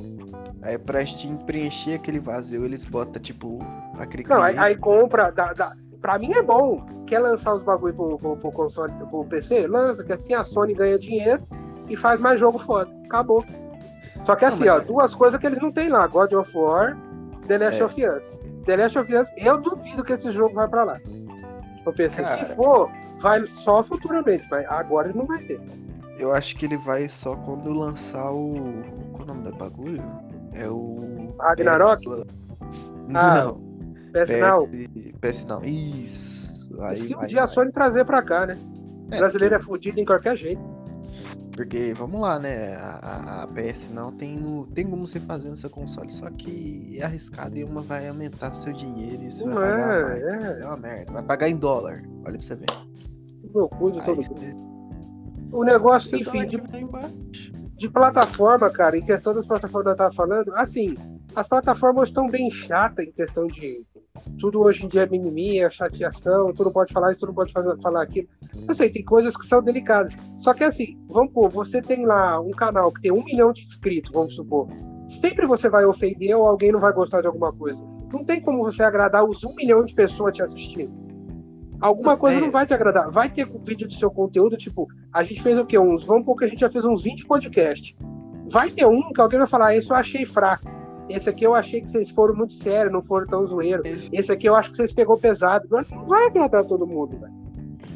Aí pra Steam preencher aquele vazio, eles botam, tipo, aquele. Não, aí, aí compra, dá, dá, pra mim é bom. Quer lançar os bagulho pro, pro, pro console, pro PC? Lança, que assim a Sony ganha dinheiro e faz mais jogo foda. Acabou. Só que assim, não, ó, é... duas coisas que eles não tem lá: God of War, The Last é. of Us. The Last of Us, eu duvido que esse jogo vai pra lá. O PC, Cara... se for, vai só futuramente, mas agora ele não vai ter. Eu acho que ele vai só quando lançar o. Qual é o nome do bagulho? É o. Ragnarok? PS... Ah, PS, não. PS não. Isso. Aí, se um dia a Sony trazer pra cá, né? É, o brasileiro é fudido em qualquer jeito. Porque, vamos lá, né? A, a, PS não tem, tem como você fazer no seu console, só que é arriscado e uma vai aumentar seu dinheiro e você não vai pagar é, mais. É. é uma merda. Vai pagar em dólar. Olha pra você ver. Loucura de todo. O negócio, você enfim, de, de plataforma, cara, em questão das plataformas que eu tava falando, assim, as plataformas estão bem chatas em questão de tudo hoje em dia é mimimi, é chateação, tu não pode falar isso, tu não pode fazer, falar aquilo. Eu sei, tem coisas que são delicadas. Só que assim, vamos pôr, você tem lá um canal que tem um milhão de inscritos, vamos supor. Sempre você vai ofender ou alguém não vai gostar de alguma coisa. Não tem como você agradar os um milhão de pessoas te assistindo. Alguma coisa é. não vai te agradar. Vai ter vídeo do seu conteúdo, tipo, a gente fez o quê? Uns, vamos pôr que a gente já fez uns 20 podcasts. Vai ter um que alguém vai falar, esse eu achei fraco. Esse aqui eu achei que vocês foram muito sérios, não foram tão zoeiros. Esse aqui eu acho que vocês pegou pesado. Não vai agradar todo mundo, velho.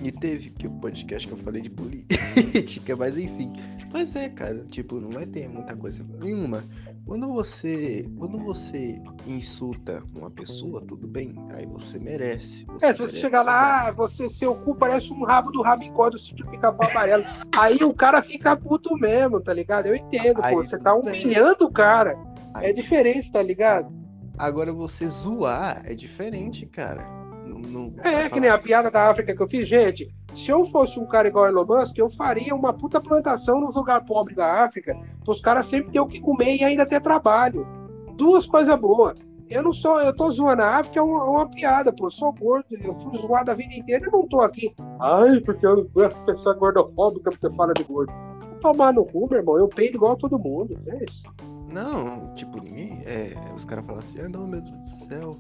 E teve que o podcast que eu falei de política, mas enfim. Mas é, cara, tipo, não vai ter muita coisa nenhuma. Quando você, quando você insulta uma pessoa, tudo bem, aí você merece. Você é, se você chegar lá, ah, você, seu cu parece um rabo do rabicó do sítio pica-pau amarelo. aí o cara fica puto mesmo, tá ligado? Eu entendo, aí, pô, você tá humilhando o cara. Aí. É diferente, tá ligado? Agora você zoar é diferente, cara. Não, não é, que nem a piada da África que eu fiz, gente. Se eu fosse um cara igual Elon Musk, eu faria uma puta plantação no lugar pobre da África, para os caras sempre ter o que comer e ainda ter trabalho. Duas coisas boas. Eu não sou, eu tô zoando a África, é uma, uma piada, pô. Eu sou gordo, eu fui zoado a vida inteira e não tô aqui. Ai, porque eu gosto de pessoa gordofóbica porque fala de gordo. Vou tomar no cu, meu irmão. Eu peido igual todo mundo. É isso. Não, tipo, ninguém. É, os caras falam assim, ah não, meu Deus do céu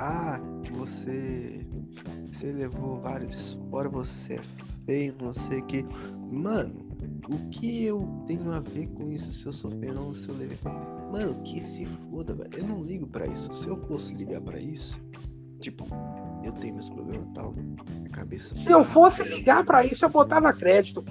ah, você. Você levou vários fora, você é feio, não sei o que. Mano, o que eu tenho a ver com isso se eu sou feio ou se eu levei. Mano, que se foda, velho. Eu não ligo pra isso. Se eu fosse ligar pra isso, tipo, eu tenho meus problemas e tal, minha cabeça. Se eu fosse ligar pra isso, eu botava crédito.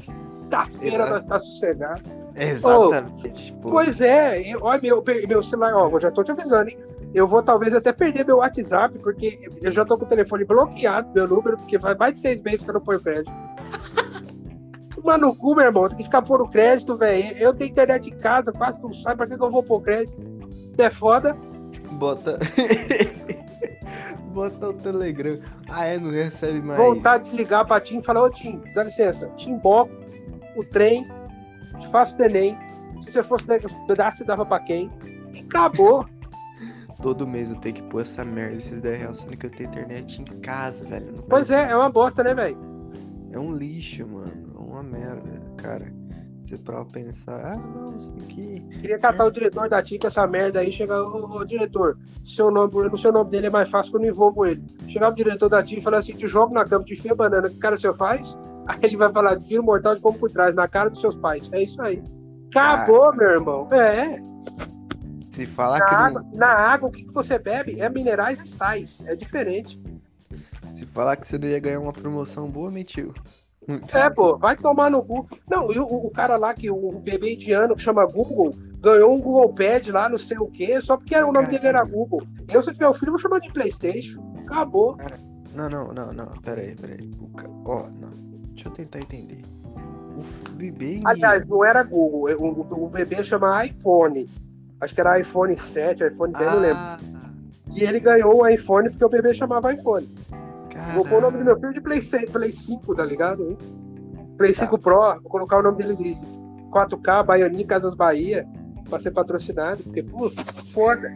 Da feira Exato. tá sossegado. Exatamente. Oh, pois é, olha meu, meu celular, ó, eu já tô te avisando, hein? Eu vou talvez até perder meu WhatsApp, porque eu já tô com o telefone bloqueado, meu número, porque faz mais de seis meses que eu não ponho crédito. Mano, no cu, meu irmão, tem que ficar por crédito, velho. Eu tenho internet em casa, quase não sai, pra que, que eu vou pôr crédito? É foda. Bota. Bota o Telegram. Ah, é, não recebe mais. Vontade de ligar pra Tim e falar, ô Tim, dá licença, Tim Boco, o trem, te faço o Enem. Se você fosse pedaço, você dava pra quem? E acabou. Todo mês eu tenho que pôr essa merda, esses 10 reais, sendo que eu tenho internet em casa, velho. pois é, é uma bosta, né, velho? É um lixo, mano. É uma merda. cara, você pra pensar, ah, não, isso aqui. Queria catar o diretor da TIM com essa merda aí, chegar, ô, ô, diretor, seu nome, no seu nome dele é mais fácil que eu não envolvo ele. Chegar o diretor da TIM e falar assim, te jogo na cama, te enfia banana, que cara você faz? Aí ele vai falar, tiro mortal de como por trás, na cara dos seus pais. É isso aí. Acabou, meu irmão. É. Se falar Na que água, não, na água, o que você bebe é minerais e sais. É diferente. se falar que você não ia ganhar uma promoção boa, mentiu. É, pô, vai tomar no cu. Não, e o, o cara lá, que o bebê indiano que chama Google, ganhou um Google Pad lá, não sei o quê, só porque era, o nome dele era Google. Eu, se eu tiver um filho, vou chamar de Playstation. Acabou. Não, não, não, não. Pera aí, pera aí. Ó, não. Deixa eu tentar entender. O bebê. Aliás, não era Google, o, o, o bebê chama iPhone. Acho que era iPhone 7, iPhone 10, não lembro. ah, E ele ganhou o iPhone porque o bebê chamava iPhone. Vou pôr o nome do meu filho de Play, 6, Play 5, tá ligado? hein? Play Tá. 5 Pro, vou colocar o nome dele de 4K, Baianinho, Casas Bahia, pra ser patrocinado, porque, pô, foda.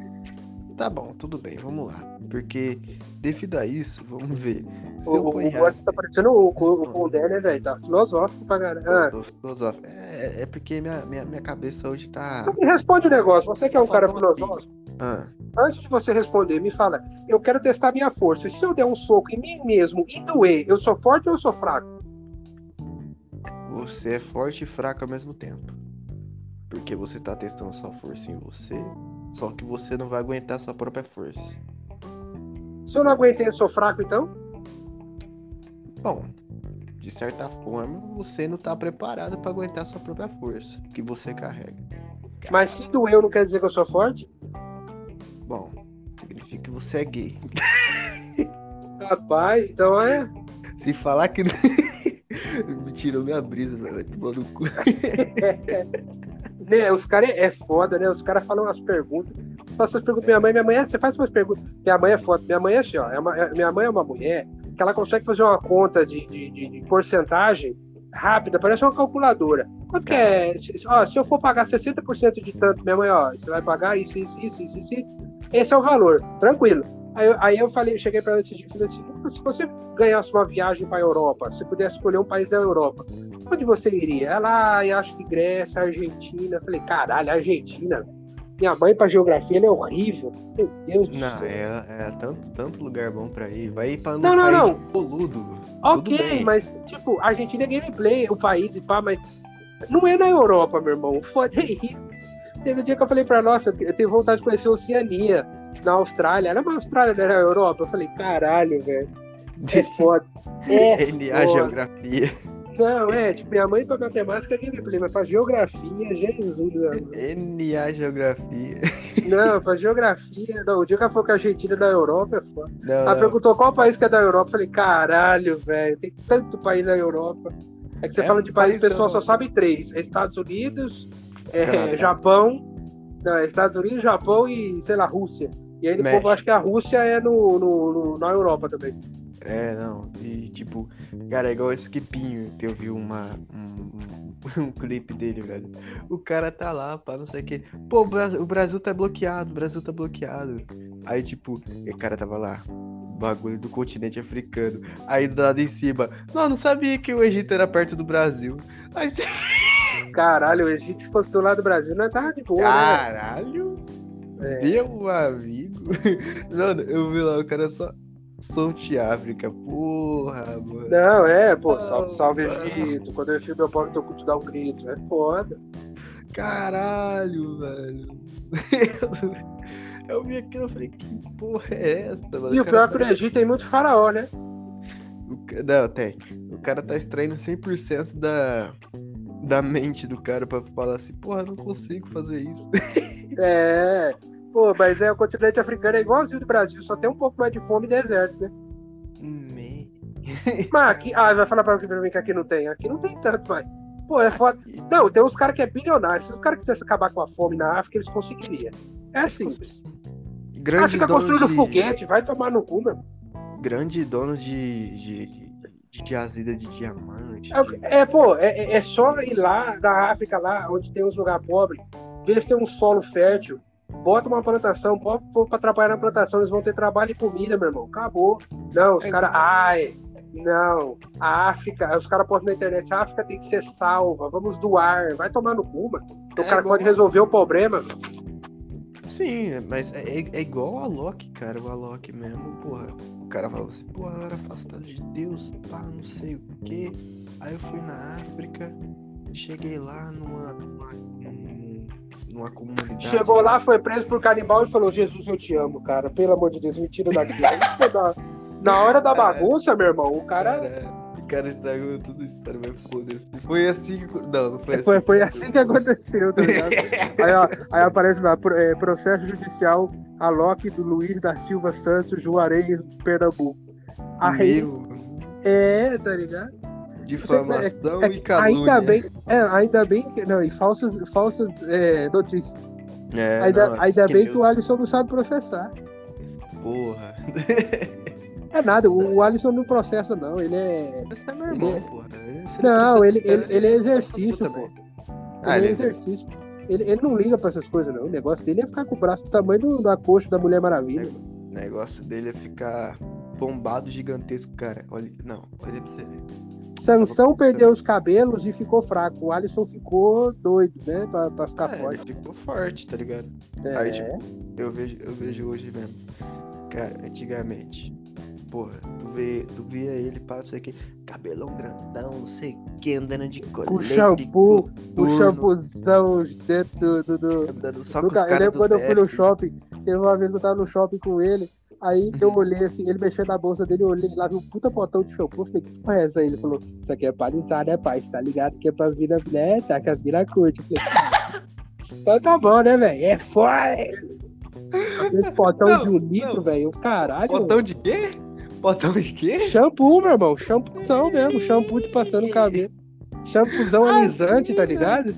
Tá bom, tudo bem, vamos lá. Porque devido a isso, vamos ver. O, Gotti tá parecendo o, o, o né, velho? Tá filosófico pra caralho. Ah, filosófico. É, é porque minha, minha, minha cabeça hoje tá. me responde o negócio, você que é um cara Faltou uma filosófico, Ah, antes de você responder, me fala, eu quero testar minha força. Se eu der um soco em mim mesmo e doer, eu sou forte ou eu sou fraco? você é forte e fraco ao mesmo tempo. Porque você tá testando sua força em você, só que você não vai aguentar sua própria força. Se eu não aguentei, eu sou fraco, então? Bom, de certa forma, você não tá preparado pra aguentar sua própria força que você carrega. Mas se doeu, não quer dizer que eu sou forte? Bom, significa que você é gay. Rapaz, então é. Se falar que. Me tirou minha brisa, velho. Vai tomar no cu. Né, os caras é, é foda, né? Os caras falam umas perguntas. Faço as perguntas minha mãe, minha mãe, é, você faz umas perguntas. Minha mãe é foda. Minha mãe é assim, ó. É uma- é- minha mãe é uma mulher que ela consegue fazer uma conta de, de, de- de porcentagem rápida, parece uma calculadora. Quanto que é? Se, ó, se eu for pagar 60% de tanto, minha mãe, ó, você vai pagar isso, isso, isso, isso, isso. Esse é o valor, tranquilo. Aí, aí eu falei, cheguei pra ela esse dia e falei assim, se você ganhasse uma viagem pra Europa, se pudesse escolher um país da Europa, onde você iria? Ela, ah, eu acho que Grécia, Argentina. Eu falei, caralho, Argentina. Minha mãe pra geografia ela é horrível. Meu Deus do Não, céu. é, é tanto, tanto lugar bom pra ir. Vai ir pra um Não, não, não. boludo. Ok, mas, tipo, Argentina é gameplay, o país e pá, mas não é na Europa, meu irmão. Foda é isso. Teve um dia que eu falei pra ela, nossa, eu tenho vontade de conhecer a Oceania, na Austrália. Era uma Austrália, não era a Europa. Eu falei, caralho, velho. É foda. É NA foda. Geografia. Não, é, tipo, minha mãe pra matemática é gameplay, mas pra geografia, Jesus. NA Geografia. Não, pra geografia. Não, o dia que ela falou que a Argentina é da Europa é foda. Não, Ela não. perguntou qual país que é da Europa. Eu falei, caralho, velho, tem tanto país na Europa. É que você É fala de país, o pessoal só Europa. sabe três: é Estados Unidos, é. Japão. Não, é Estados Unidos, Japão e, sei lá, Rússia. E aí o povo acha que a Rússia é no, no- no- na Europa também. É, não. E tipo, cara, é igual esse Skipinho. Eu vi uma, um, um, clipe dele, velho. O cara tá lá, pá, não sei o que. Pô, o Brasil, o Brasil tá bloqueado, o Brasil tá bloqueado. Aí, tipo, o cara tava lá. Bagulho do continente africano. Aí do lado em cima. Não, não sabia que o Egito era perto do Brasil. Aí, Caralho, o Egito, se fosse do lado do Brasil, não tava de boa, né? caralho! É. Meu amigo. Mano, eu vi lá, o cara só. Solte África, porra, mano. Não, é, pô, salve, salve Egito. Quando eu enfio meu pau, eu tô te dar um grito. É foda. Caralho, velho. Eu vi aquilo e falei, que porra é essa, mano? E o cara pior é que tá- no Egito tem muito faraó, né? o Não, tem. O cara tá extraindo 100% da, da mente do cara pra falar assim, porra, não consigo fazer isso. É. Pô, mas é o continente africano é igualzinho do Brasil, só tem um pouco mais de fome e deserto, né? Me- Mas aqui. Ah, vai falar pra mim que aqui não tem. Aqui não tem tanto, mas. Pô, é foda. Não, tem uns caras que é bilionário. Se os caras quisessem acabar com a fome na África, eles conseguiriam. É simples. Ah, Grande fica dono construindo de... foguete, vai tomar no cu, meu. Grande dono de, de, de, de jazida de diamante. de- É, é, pô, é, é- é só ir lá na África, lá onde tem uns lugares pobres, ver se tem um solo fértil, bota uma plantação, bota pra trabalhar na plantação, eles vão ter trabalho e comida, meu irmão. Acabou. Não, os É. caras. Ai, Não, a África, os caras postam na internet, a África tem que ser salva, vamos doar, vai tomar no cu, mano. O É cara igual- pode resolver o problema. Sim, mas é, é- é igual o Alok, cara, o Alok mesmo, porra. O cara falava assim, porra, era afastado de Deus, pá, não sei o quê. Aí eu fui na África, cheguei lá numa. Numa, num- numa comunidade. Chegou lá, foi preso por canibal e falou: Jesus, eu te amo, cara. Pelo amor de Deus, me tira daqui. Na- Na hora da bagunça, meu irmão, o cara. Cara, o cara estragou tudo isso, cara, mas foda-se. Foi assim que. Não, não foi assim. Foi, foi assim que aconteceu, tá ligado? aí, ó, aí aparece lá, pro- é, processo judicial Alok do Luiz da Silva Santos, Juarez, Pernambuco. Aí, Meu, é, tá ligado? Difamação É e que calúnia. ainda bem, é, ainda bem que. Não, e falsas, falsas é, notícias. É, ainda não, ainda bem que meu- o Alisson não sabe processar. Porra. É nada, o, o Alisson não processa, não. Ele é. Isso é Ele é- porra. Não, ele, ele, ele é exercício, pô. Ah, ele é ele é exercício. Ele, ele não liga pra essas coisas, não. O negócio dele é ficar com o braço do tamanho do, da coxa da Mulher Maravilha. O negócio dele é ficar bombado gigantesco, cara. Olha, não, olha pra você ver. Sansão perdeu os cabelos e ficou fraco. O Alisson ficou doido, né? Pra, pra ficar É, ele forte. ficou forte, tá ligado? É. Aí, tipo, eu vejo, eu vejo hoje mesmo. Cara, antigamente, porra, tu, vê, tu via ele, passa aqui, cabelão grandão, não sei o que, andando de colete. Com shampoo, o shampoozão dentro do. do, do- Andando só do com os ca- eu caras lembro do quando eu fui no shopping. Teve uma vez que eu tava no shopping com ele. Aí eu olhei assim, ele mexendo na bolsa dele, eu olhei lá, vi um puta potão de shampoo. Falei, que porra é essa aí? Ele falou, isso aqui é pra alisar, né, pai? Você tá ligado que é pras minas, né? Tá, que as minas falei, Então tá bom, né, velho? É foda! Esse potão Não, de um litro, velho. Caralho. Botão de quê? Botão de quê? Shampoo, meu irmão. Shampoozão mesmo. Shampoo de passando o cabelo. Shampoozão Ah, alisante, tá ligado?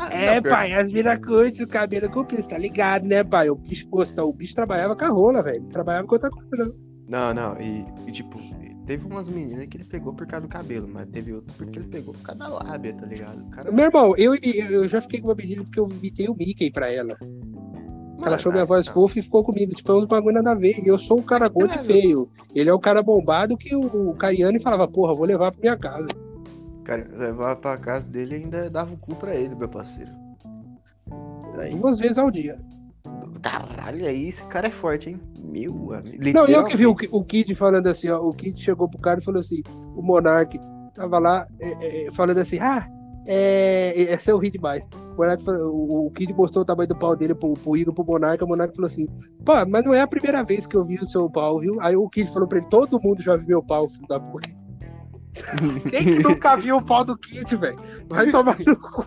Ah, É, não, pai, as minas curtem o cabelo comprido, tá ligado, né, pai? O bicho, gosta, o bicho trabalhava com a rola, velho. Não trabalhava com outra coisa, não. Não, não, e, e, tipo, teve umas meninas que ele pegou por causa do cabelo, mas teve outras porque ele pegou por causa da lábia, tá ligado? O cara. Meu irmão, eu, eu já fiquei com uma menina porque eu imitei o Mickey pra ela. ela achou minha voz fofa e ficou comigo. Tipo, é uns bagulho nada a ver. E eu sou um cara gordo e feio. Ele é o cara bombado que o, o Caiane falava, porra, vou levar pra minha casa. Cara, levava pra casa dele e ainda dava o cu pra ele, meu parceiro. Aí, Duas vezes ao dia. caralho, aí esse cara é forte, hein? Meu amigo. Não, eu que vi o, o Kid falando assim, ó. O Kid chegou pro cara e falou assim: o Monark tava lá é, é, falando assim, ah, é. Esse eu ri demais. O, Monark o, o Kid mostrou o tamanho do pau dele pro, pro Igor, pro Monark, o Monark falou assim, pô, mas não é a primeira vez que eu vi o seu pau, viu? Aí o Kid falou pra ele, todo mundo já viu meu pau, filho da puta. Quem que nunca viu o pau do Kid, velho? Vai tomar no cu.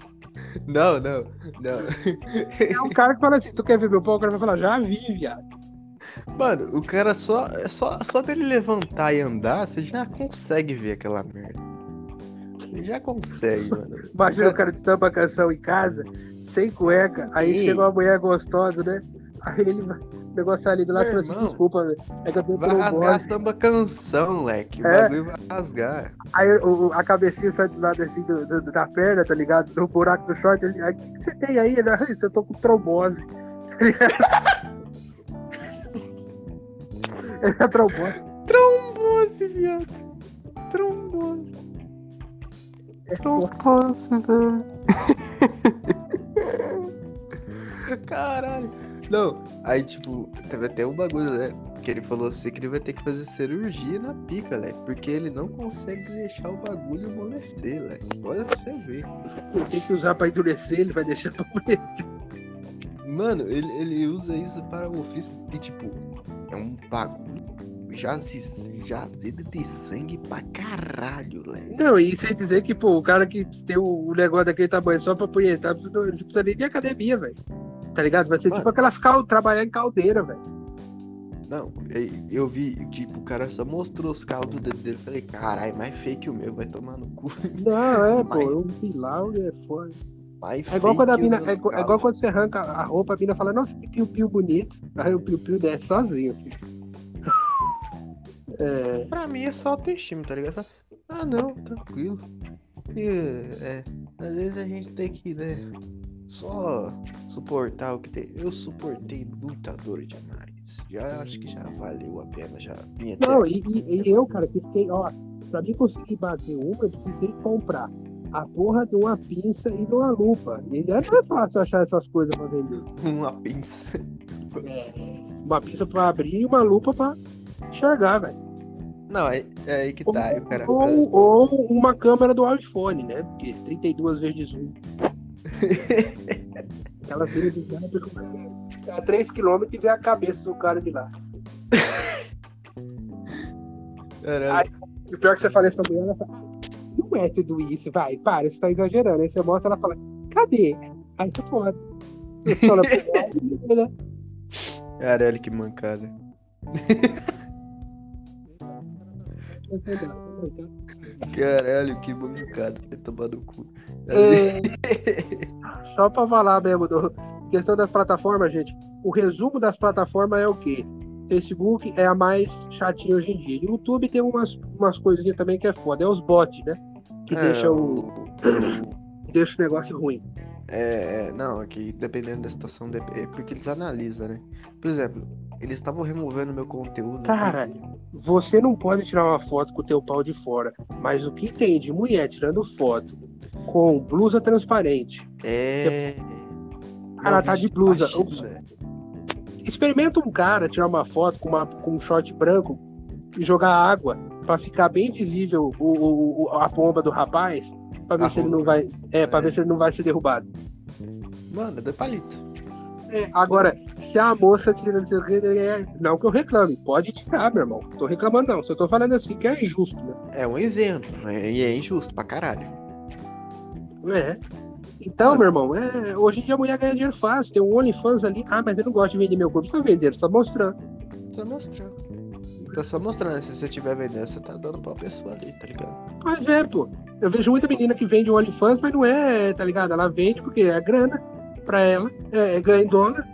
Não, não, não. É um cara que fala assim, tu quer ver meu pau? O cara vai falar, já vi, viado. Mano, o cara só, é só, só dele levantar e andar, você já consegue ver aquela merda. Você já consegue, mano. Imagina o cara de samba canção em casa, sem cueca, aí chega uma mulher gostosa, né? Aí ele vai, o negócio ali do lado e fala assim, desculpa, velho. É que eu tenho Vai rasgar a samba canção, leque. O É. bagulho vai rasgar. Aí o- a cabecinha sai do lado assim do, do- da perna, tá ligado? No buraco do short. Ele, aí, o que, você tem aí? Ele, "Ah, eu tô com trombose. Ele é trombose. Trombose, viado. Trombose. É Trombose, velho. Caralho. Não, aí tipo, teve até um bagulho, né? Que ele falou assim que ele vai ter que fazer cirurgia na pica, leque. Porque ele não consegue deixar o bagulho amolecer, leque. Olha pra você ver. Tem que usar pra endurecer, ele vai deixar pra endurecer. Mano, ele, ele usa isso para o ofício e tipo, é um bagulho jazido de sangue pra caralho, leque. Não, e sem dizer que, pô, o cara que tem o, o negócio daquele tamanho só pra punhetar, precisa, não precisa nem de academia, velho. Tá ligado? Vai ser Mano. tipo aquelas cal trabalhar em caldeira, velho. Não, eu vi, tipo, o cara só mostrou os carros do dedo dele. Falei, caralho, mais feio que o meu, vai tomar no cu. Não, é, pô, Mas- eu vi lá, é foda. Mais É igual quando a mina. É, é igual quando você arranca a roupa, a mina fala, nossa, que piu-piu bonito. Aí o piu-piu desce sozinho, assim. É, Pra mim é só autoestima, tá ligado? Ah, não, tranquilo. E, é, às vezes a gente tem que, né, só suportar o que tem. Eu suportei muita dor demais. Já acho que já valeu a pena, já Não, e, e, eu, cara, que fiquei, ó, pra mim conseguir bater uma, eu precisei comprar a porra de uma pinça e de uma lupa. E não é fácil achar essas coisas pra vender. Uma pinça. É, uma pinça pra abrir e uma lupa pra enxergar, velho. Não, é, é, aí que tá. Ou, cara... ou, ou uma câmera do iPhone, né? Porque 32 vezes 1. Ela vira de canto é, e começa a 3km e vê a cabeça do cara de lá. Aí, o pior que você fala isso pra ela fala, não é tudo isso, vai, para, você tá exagerando. Aí você mostra, ela fala, cadê? Aí tá foda. Né? Caralho, que mancada. Caralho, que mancada. Vai tomar no cu. É... Só pra falar mesmo, do... questão das plataformas, gente. O resumo das plataformas é o quê? Facebook é a mais chatinha hoje em dia. YouTube tem umas, umas coisinhas também que é foda. É os bots, né? Que é, deixa o. deixa o negócio ruim. É, é não, aqui dependendo da situação, é porque eles analisam, né? Por exemplo, eles estavam removendo meu conteúdo. Cara, você não pode tirar uma foto com o teu pau de fora, mas o que tem de mulher tirando foto com blusa transparente? É. Ela tá de blusa. Experimenta um cara tirar uma foto com, uma, com um short branco e jogar água para ficar bem visível o, o, a pomba do rapaz, para ver a se ele não vai, é, para é. ver se ele não vai ser derrubado. Mano, é dois palitos. É, agora, se a moça tira não sei o que, é, não que eu reclame, pode tirar, meu irmão. Tô reclamando não, se eu tô falando assim que é injusto, né? É um exemplo, né? e é injusto pra caralho. É. Então, meu irmão, é, hoje em dia a mulher ganha dinheiro fácil. Tem um OnlyFans ali. Ah, mas eu não gosto de vender meu corpo. Tá vendendo, só mostrando. Tá mostrando. Tá só mostrando. Se você estiver vendendo, você tá dando pra pessoa ali, tá ligado? Mas é, pô. Eu vejo muita menina que vende OnlyFans, mas não é, tá ligado? Ela vende porque é grana pra ela. É, é ganha em dólar.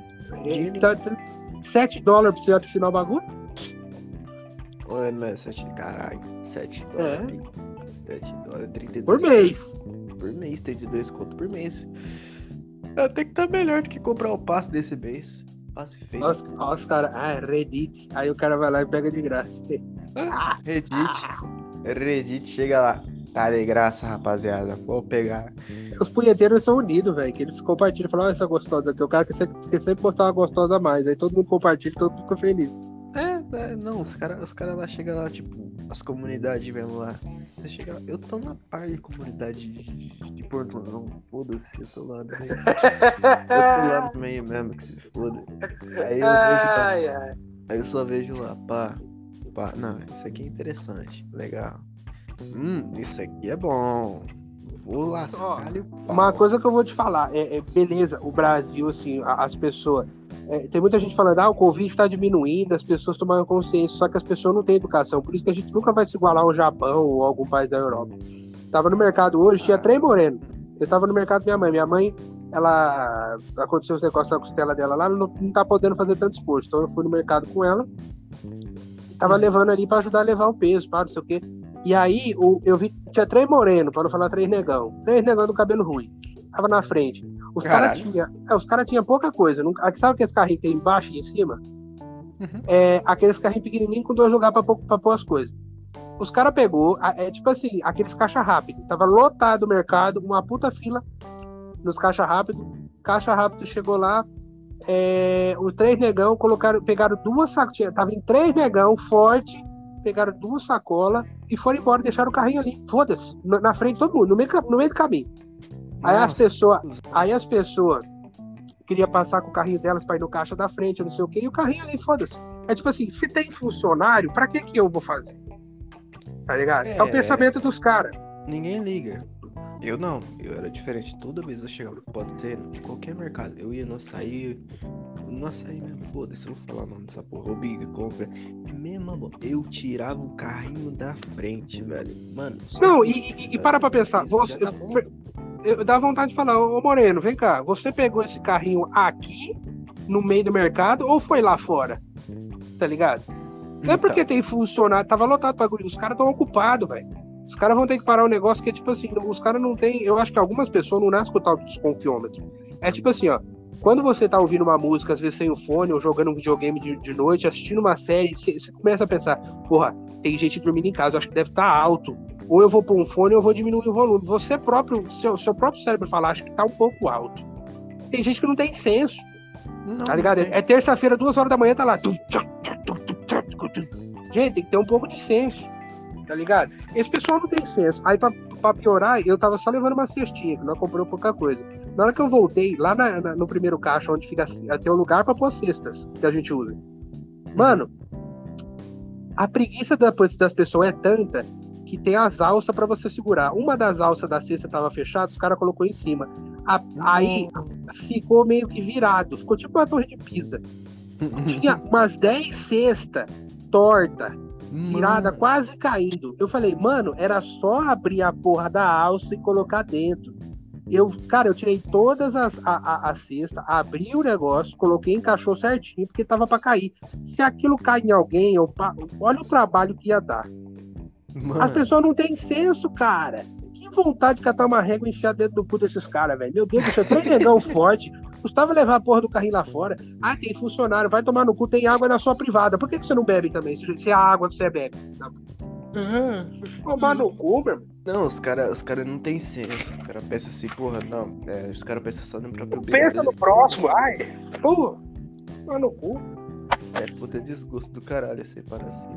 É, tá, tá, 7 dólares pra você assinar o bagulho? Ou não é 7, caralho. 7 dólares. É. 7 dólares, 32 Por mês por mês, tem de dois contos por mês. Até que tá melhor do que comprar o passe desse mês. Passe feio. Olha os caras, ah, é Reddit. Aí o cara vai lá e pega de graça. Ah, Reddit. Reddit, chega lá. Tá de graça, rapaziada. Vou pegar. Os punheteiros são unidos, velho. Que eles compartilham e falam, olha essa gostosa aqui. O cara quer sempre, sempre postar uma gostosa a mais. Aí todo mundo compartilha e todo mundo fica feliz. É, é não, os caras os cara lá chegam lá, tipo, as comunidades mesmo lá. Você chega lá, eu tô na par de comunidade de, de Portugal, foda-se, eu tô lá no meio. eu tô lá no meio mesmo, que se foda. Aí eu vejo lá, aí eu só vejo lá, pá, pá, não, isso aqui é interessante, legal. Hum, isso aqui é bom. Vou lascar Uma coisa que eu vou te falar, é, é beleza, o Brasil, assim, as pessoas é, tem muita gente falando, ah, o Covid está diminuindo, as pessoas tomando consciência, só que as pessoas não têm educação. Por isso que a gente nunca vai se igualar ao Japão ou algum país da Europa. Tava no mercado hoje, tinha três morenos. Eu tava no mercado com minha mãe. Minha mãe, ela. Aconteceu os negócios da costela dela lá, ela não, não tá podendo fazer tanto esforço. Então eu fui no mercado com ela. Tava levando ali para ajudar a levar o peso, para não sei o quê. E aí o, eu vi tinha três morenos, para não falar três negão. Três negão do cabelo ruim. Tava na frente. Os caras tinham é, cara tinha pouca coisa. Não, sabe aqueles carrinhos que tem embaixo e em cima? Uhum. É, aqueles carrinhos pequenininhos com dois lugares pra pôr as coisas. Os caras pegou, é tipo assim, aqueles caixa rápido. Tava lotado o mercado, uma puta fila nos caixa rápido. Caixa rápido chegou lá, é, os três negão colocaram, pegaram duas sacolas, tava em três negão forte, pegaram duas sacolas e foram embora, deixaram o carrinho ali. Foda-se, na frente de todo mundo, no meio, no meio do caminho. Aí as pessoas, aí as pessoas queria passar com o carrinho delas para ir no caixa da frente, não sei o quê, e o carrinho ali, foda-se. É tipo assim, se tem funcionário, para que que eu vou fazer? Tá ligado? É, é o pensamento dos caras. Ninguém liga. Eu não, eu era diferente. Toda vez eu chegava, pode ser em qualquer mercado. Eu ia no açaí, no açaí mesmo, foda-se, eu vou falar o nome dessa porra. O Big Compra. Mesmo, eu tirava o carrinho da frente, velho. Mano. Não, e, e, e para pra pensar. Você, tá eu dá vontade de falar, ô Moreno, vem cá, você pegou esse carrinho aqui, no meio do mercado, ou foi lá fora? Tá ligado? Não é então. porque tem funcionário, tava lotado pra os caras estão ocupados, velho. Os caras vão ter que parar o um negócio que é tipo assim, os caras não tem. Eu acho que algumas pessoas não nascem com o tal do desconfiômetro. É tipo assim, ó. Quando você tá ouvindo uma música, às vezes sem o fone, ou jogando um videogame de, de noite, assistindo uma série, você, você começa a pensar, porra, tem gente dormindo em casa, acho que deve estar tá alto. Ou eu vou pôr um fone ou eu vou diminuir o volume. Você próprio, seu, seu próprio cérebro fala, acho que tá um pouco alto. Tem gente que não tem senso. Não, tá ligado? É, é terça-feira, duas horas da manhã, tá lá. Gente, tem que ter um pouco de senso. Tá ligado? Esse pessoal não tem senso. Aí, pra, pra piorar, eu tava só levando uma cestinha, que não comprou pouca coisa. Na hora que eu voltei, lá na, na, no primeiro caixa, onde fica tem um lugar para pôr cestas que a gente usa. Mano, a preguiça das, das pessoas é tanta que tem as alças para você segurar. Uma das alças da cesta tava fechada, os caras colocou em cima. A, aí ficou meio que virado, ficou tipo uma torre de pisa. Tinha umas 10 cestas torta, virada, quase caindo. Eu falei, mano, era só abrir a porra da alça e colocar dentro. Eu, cara, eu tirei todas as a, a, a cesta, abri o negócio, coloquei, encaixou certinho, porque tava para cair. Se aquilo cai em alguém, eu, olha o trabalho que ia dar. Mano. As pessoas não têm senso, cara. Que vontade de catar uma régua e enfiar dentro do cu desses caras, velho. Meu Deus do céu, três negão forte. Custava levar a porra do carrinho lá fora. Ah, tem funcionário, vai tomar no cu, tem água na sua privada. Por que, que você não bebe também? Se é a água que você bebe. Uhum. Tomar no cu, meu irmão. Não, os caras os cara não tem senso. Os caras pensam assim, porra, não. É, os caras pensam só no próprio bem. Pensa no próximo, ai. Porra, tomar no cu. É puta desgosto do caralho esse para assim,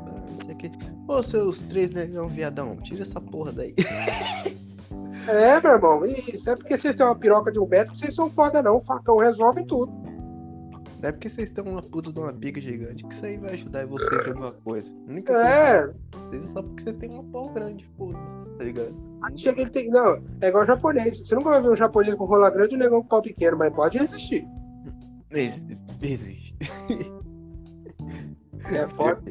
sei que. Ô, seus três negão viadão, tira essa porra daí. É, meu irmão, isso é porque vocês têm uma piroca de um metro que vocês são foda, não. O facão resolve tudo. Não é porque vocês têm uma puta de uma pica gigante que isso aí vai ajudar vocês em alguma coisa. A única é. coisa vocês é só porque você tem uma pau grande, foda-se, tá ligado? Achei que ele tem. Não, é igual japonês. Você nunca vai ver um japonês com rola grande e um negão com pau pequeno, mas pode existir. Existe. É foda.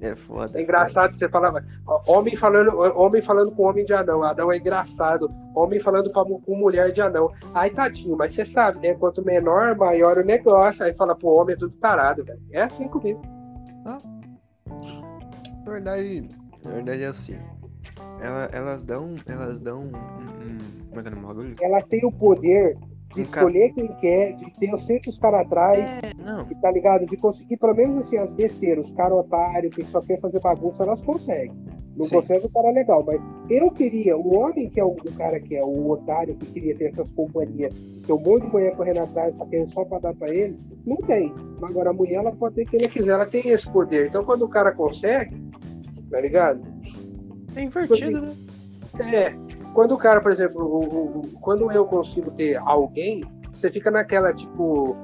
É foda. É engraçado você falava. Homem falando, homem falando com homem de anão. Anão é engraçado. Homem falando com mulher de anão. Ai, tadinho, mas você sabe, né? Quanto menor, maior o negócio. Aí fala, pô, homem é tudo parado, velho. É assim comigo. Ah. Na verdade, na verdade é assim. Ela, elas dão. Elas dão. Um, como é que é o bagulho? Elas têm o poder de escolher quem quer, de ter os centros para trás, é, não. tá ligado? De conseguir, pelo menos assim, as besteiras, os caras otários, que só quer fazer bagunça, elas conseguem. Não Sim. consegue o cara legal, mas eu queria, o homem que é o, o, cara que é o otário, que queria ter essas companhias, ter um monte de mulher correndo atrás, só querendo só pra dar pra ele, não tem. Agora a mulher, ela pode ter quem ela quiser, ela tem esse poder. Então quando o cara consegue, tá ligado? É invertido, né? É, quando o cara, por exemplo, o, o, quando eu consigo ter alguém, você fica naquela, tipo,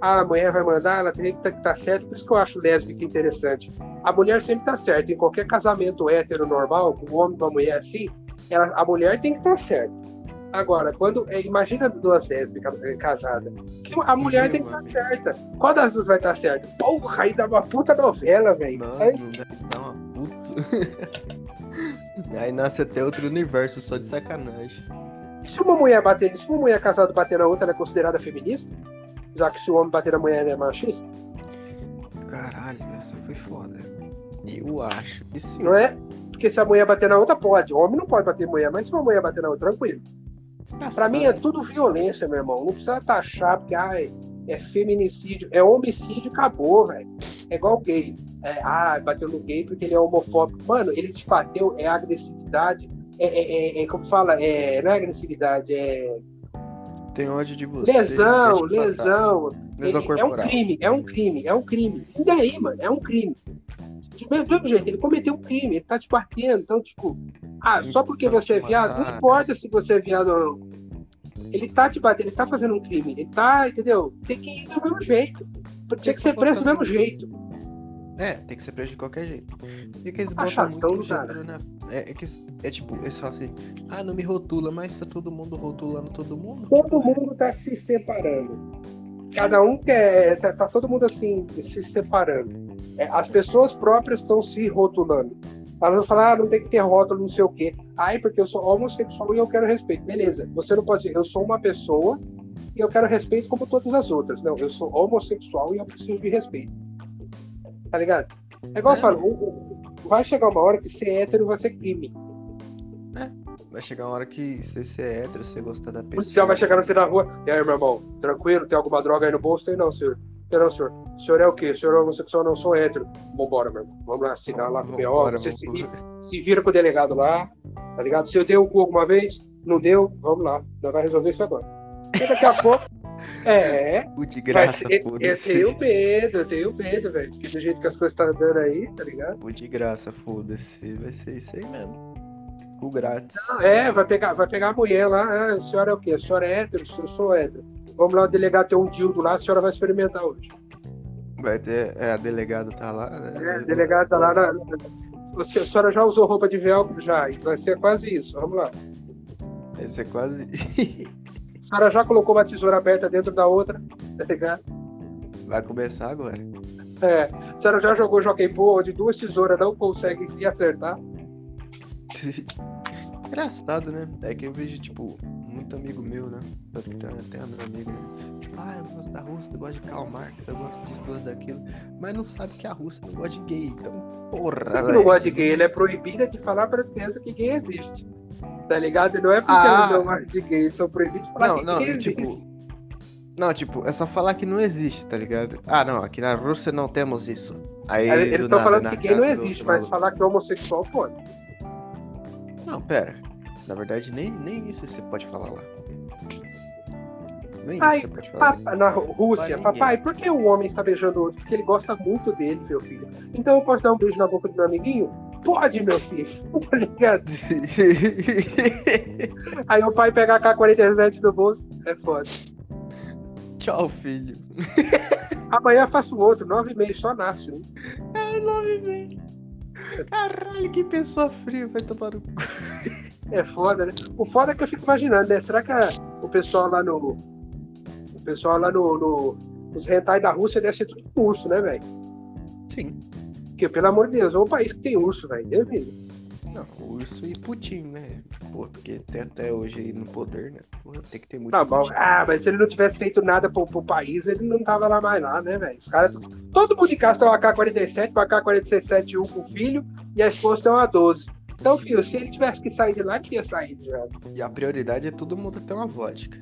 ah, a mulher vai mandar, ela tem que estar tá, tá certo, por isso que eu acho lésbica interessante. A mulher sempre tá certa, em qualquer casamento hétero normal, com um homem e uma mulher assim, ela, a mulher tem que estar tá certa. Agora, quando. É, imagina duas lésbicas é, casadas. Que a mulher Sim, tem que estar certa. Qual das duas vai estar certa? Porra, aí dá uma puta novela, velho. Não, aí... não dá uma puta. Aí nasce até outro universo só de sacanagem. Se uma mulher bater, se uma mulher casada bater na outra, ela é considerada feminista? Já que se o homem bater na mulher, ela é machista? Caralho, essa foi foda. Eu acho que sim. Não é? Porque se a mulher bater na outra, pode. O homem não pode bater mulher, mas se uma mulher bater na outra, tranquilo. Nossa, pra mim é tudo violência, meu irmão. Não precisa taxar, porque ai, é feminicídio, é homicídio, acabou, velho. É igual gay. É, ah, bateu no gay porque ele é homofóbico. Mano, ele te bateu, é agressividade. É, é, é, é como fala, é, não é agressividade, é. Tem ódio de você. Lesão, lesão. Lesão é, é um crime, é um crime, é um crime. E daí, mano? É um crime. Do mesmo jeito, ele cometeu um crime, ele tá te batendo. Então, tipo, ah, só porque você é viado, não importa se você é viado ou não ele tá te batendo, ele tá fazendo um crime, ele tá, entendeu? Tem que ir do mesmo jeito. Tinha que ser preso do mesmo jeito. É, tem que ser preso de qualquer jeito. E que eles botam muito gênero na... é, é, que, é tipo, é só assim, ah, não me rotula, mas tá todo mundo rotulando todo mundo. Todo mundo tá se separando. Cada um quer. Tá, tá todo mundo assim, se separando. É, as pessoas próprias estão se rotulando. Elas vão falar, ah, não tem que ter rótulo, não sei o quê. Ai, porque eu sou homossexual e eu quero respeito. Beleza, você não pode dizer, eu sou uma pessoa e eu quero respeito como todas as outras. Não, eu sou homossexual e eu preciso de respeito. Tá ligado? É igual é. eu falo, vai chegar uma hora que ser hétero vai ser crime. É. vai chegar uma hora que você é hétero, você gostar da O pessoa. policial vai chegar você na rua. E aí, meu irmão, tranquilo? Tem alguma droga aí no bolso? Tem não, senhor. Tem não, senhor. O senhor é o quê? O senhor é homossexual? Não, sou hétero. Vambora, meu irmão. Vamos lá assinar lá com o BO. Você se, vambora. vi- se vira com o delegado lá, tá ligado? Se eu dei o cu alguma vez, não deu, vamos lá. Nós vai resolver isso agora. E daqui a pouco. É, Cu de mas graça, eu, eu foda-se. tenho medo, eu tenho medo, velho. Porque do jeito que as coisas estão andando aí, tá ligado? Cu de graça, foda-se. Vai ser isso aí mesmo. Cu grátis. É, vai pegar, vai pegar a mulher lá. Ah, a senhora é o quê? A senhora é hétero? Eu sou hétero. Vamos lá, o delegado tem um dildo lá, a senhora vai experimentar hoje. Vai ter. É, a delegada tá lá, né? É, a delegada tá lá na. A senhora já usou roupa de velcro? Já. Vai ser quase isso. Vamos lá. Vai ser quase. A senhora já colocou uma tesoura aberta dentro da outra? Tá ligado? Vai começar agora. É. A senhora já jogou jockey pô, onde duas tesouras não conseguem se acertar? Engraçado, né? É que eu vejo, tipo, muito amigo meu, né? Até meu amigo, né? Tipo, ah, eu gosto da Rússia, eu gosto de Karl Marx, eu gosto disso, gosto daquilo. Mas não sabe que a Rússia não gosta de gay. Então, porra, Ele não velho. gosta de gay, ele é proibida de falar para as crianças que gay existe. Tá ligado? E Não é porque Ah. eles não gostam de gay, eles são proibidos de falar Não, que não, gay tipo, existe. Não, tipo, é só falar que não existe, tá ligado? Ah, não, aqui na Rússia não temos isso. Aí, Eles estão falando que gay não existe, mas maluco. falar que homossexual pode. Não, pera. Na verdade, nem, nem isso você pode falar lá. Nem Ai, isso você pode falar. Papa- na Rússia, papai, por que o homem está beijando o outro? Porque ele gosta muito dele, meu filho. Então eu posso dar um beijo na boca do meu amiguinho? Pode, meu filho. Tá ligado? Aí o pai pega a K-47 do bolso, é foda. Tchau, filho. Amanhã faço outro, nove e meio, só nasce um. Ai, nove velho. Caralho, que pessoa fria vai tomar no cu. É foda, né? O foda é que eu fico imaginando, né? Será que a- o pessoal lá no. O pessoal lá no. no os rentais da Rússia deve ser tudo com urso, né, velho? Sim. Porque, pelo amor de Deus, é um país que tem urso, velho. Deus me. Não, urso e Putin, né? Pô, porque tem até hoje aí no poder, né? Porra, tem que ter muito Tá bom. Putin. Ah, mas se ele não tivesse feito nada pro, pro país, ele não tava lá mais lá, né, velho? Os caras. Todo mundo em casa tem uma AK-47, uma AK-47 1 com o filho, e a esposa tem uma 12. Então, filho, se ele tivesse que sair de lá, tinha saído já. E a prioridade é todo mundo ter uma vodka.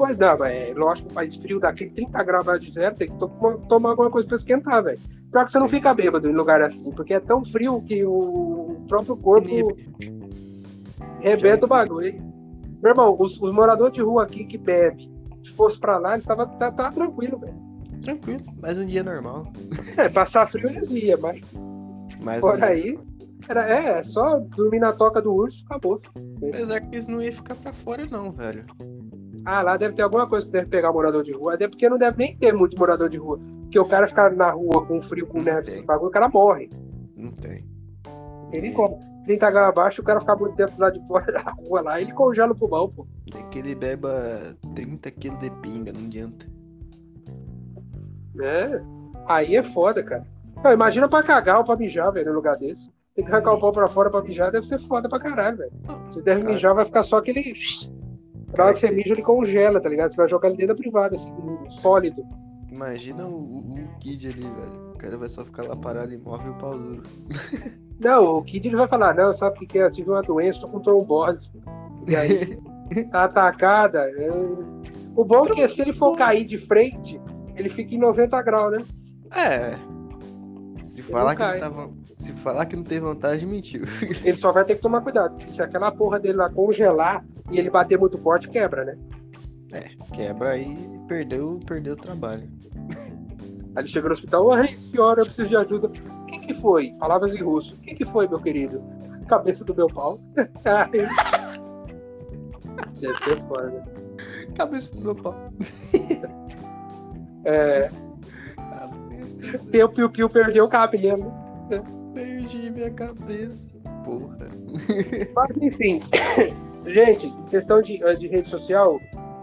Pois não, mas é lógico, um país frio daquele 30 graus abaixo de zero, tem que to- tomar alguma coisa pra esquentar, velho. Pior que você não fica bêbado em lugar assim, porque é tão frio que o próprio corpo rebenta o bagulho. Meu irmão, os, os moradores de rua aqui que bebem, se fosse pra lá, ele tava, tá, tá tranquilo, velho. Tranquilo, mais um dia normal. É, passar frio eles iam, mas Mais um por dia. aí, era, é, é só dormir na toca do urso, acabou. Apesar que eles não iam ficar pra fora, não, velho. Ah, lá deve ter alguma coisa que deve pegar morador de rua, até porque não deve nem ter muito morador de rua. Porque o cara ficar na rua com frio, com neve, esse bagulho, o cara morre. Não tem. Ele É. come. 30 graus abaixo, o cara ficar muito tempo lá de fora da rua lá, ele congela o pulmão, pô. Tem que ele beba 30 kg de pinga, não adianta. É. Aí é foda, cara. Não, imagina pra cagar ou pra mijar, velho, no lugar desse. Tem que arrancar o pau pra fora pra mijar, deve ser foda pra caralho, velho. Você deve Cara. mijar, vai ficar só aquele. Na hora que você mija, ele congela, tá ligado? Você vai jogar ele dentro da privada, assim, sólido. Imagina o, o, o Kid ali, velho. O cara vai só ficar lá parado imóvel e o pau duro. Não, o Kid ele vai falar, não, sabe o que é? Eu tive uma doença, tô com trombose. E aí, tá atacada. é. O bom é que se ele for cair de frente, ele fica em 90 graus, né? É. Se falar, que não se falar que não tem vantagem, mentiu. Ele só vai ter que tomar cuidado. porque Se aquela porra dele lá congelar e ele bater muito forte, quebra, né? É, quebra e perdeu, perdeu o trabalho. Aí ele chega no hospital, ai, senhora, eu preciso de ajuda. O que que foi? Palavras em russo. O que que foi, meu querido? Cabeça do meu pau. Deve ser foda, né? Cabeça do meu pau. É, Piu Piu Piu perdeu o cabelo. Perdi minha cabeça. Porra. Mas enfim, gente, questão de, de rede social,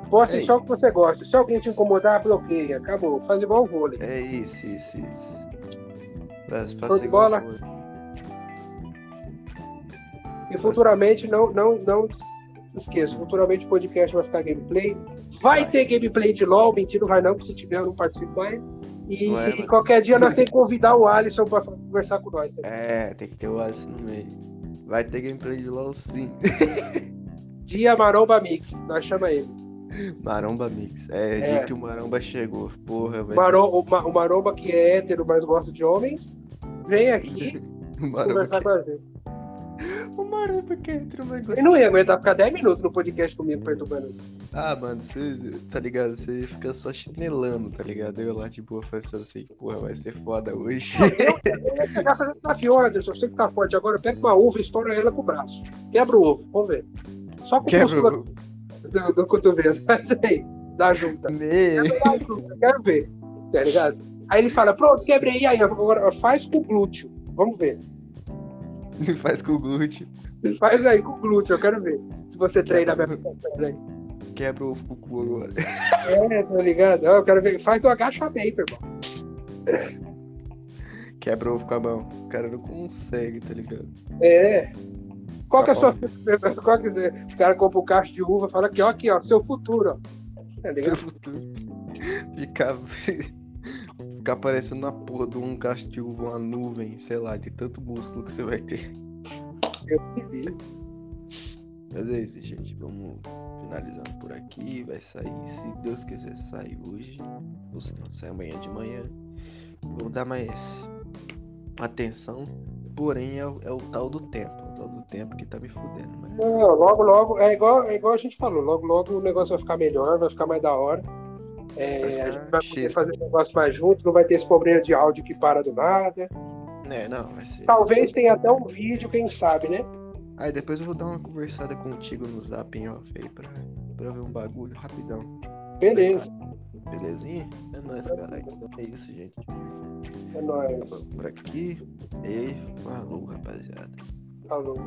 poste Ei. só o que você gosta. Se alguém te incomodar, bloqueia. Acabou. Faz igual o vôlei. É isso, isso, isso. Faça de bola? E futuramente, não, não, não esqueça, futuramente o podcast vai ficar gameplay. Vai Vai. ter gameplay de LOL, mentira, não vai não, porque se tiver eu não participo mais. E vai. qualquer dia nós temos que convidar o Alisson para conversar com nós. tá? É, tem que ter o Alisson no meio. Vai ter gameplay de LOL sim. Dia Maromba Mix, nós chama ele. Maromba Mix. É, É. dia que o Maromba chegou. Porra, vai Maro- o, o Maromba, que é hétero, mas gosta de homens, vem aqui conversar com a gente. que... O Maromba que é hétero, mas Ele não ia aguentar ficar 10 minutos no podcast comigo perturbando. Ah, mano, você, tá ligado? Você fica só chinelando, tá ligado? Eu lá de boa pensando assim, porra, vai ser foda hoje. Eu ia chegar fazendo desafio, Anderson. Você que tá forte agora, pega uma uva e estoura ela com o braço. Quebra o ovo, vamos ver. Só com o Quebra do, do cotovelo. Faz aí, da junta. Me... Da junta, Quero ver, tá ligado? Aí ele fala, pronto, quebrei aí, agora faz com o glúteo. Vamos ver. Faz com o glúteo. Faz aí com o glúteo, eu quero ver. Se você treina a minha aí. Quebra o ovo com o cu agora. É, tá ligado? Eu quero ver. Faz do agachamento, irmão. Quebra o ovo com a mão. O cara não consegue, tá ligado? É. Qual que é a sua. Tá Qual que é? O cara compra um cacho de uva fala aqui, ó, aqui, ó, seu futuro, ó. Tá Seu ligado? futuro. Ficar. Ficar parecendo uma porra de um cacho de uva, uma nuvem, sei lá, de tanto músculo que você vai ter. Eu que vi. Mas é isso, gente. Vamos finalizando por aqui. Vai sair, se Deus quiser, sair hoje. Ou se não, sai amanhã de manhã. Vou dar mais atenção. Porém, é o, é o tal do tempo. Tal do tempo que tá me fudendo. Mas... Não, logo, logo, é igual, é igual a gente falou, logo, logo o negócio vai ficar melhor, vai ficar mais da hora. É, a gente vai poder fazer o negócio mais junto, não vai ter esse problema de áudio que para do nada. É, não, vai ser. Talvez tenha até um vídeo, quem sabe, né? Aí depois eu vou dar uma conversada contigo no zap em off aí pra, pra ver um bagulho rapidão. Beleza, Belezinha? É nóis. Então é isso, gente. é nóis. Por aqui. E falou, rapaziada. Falou.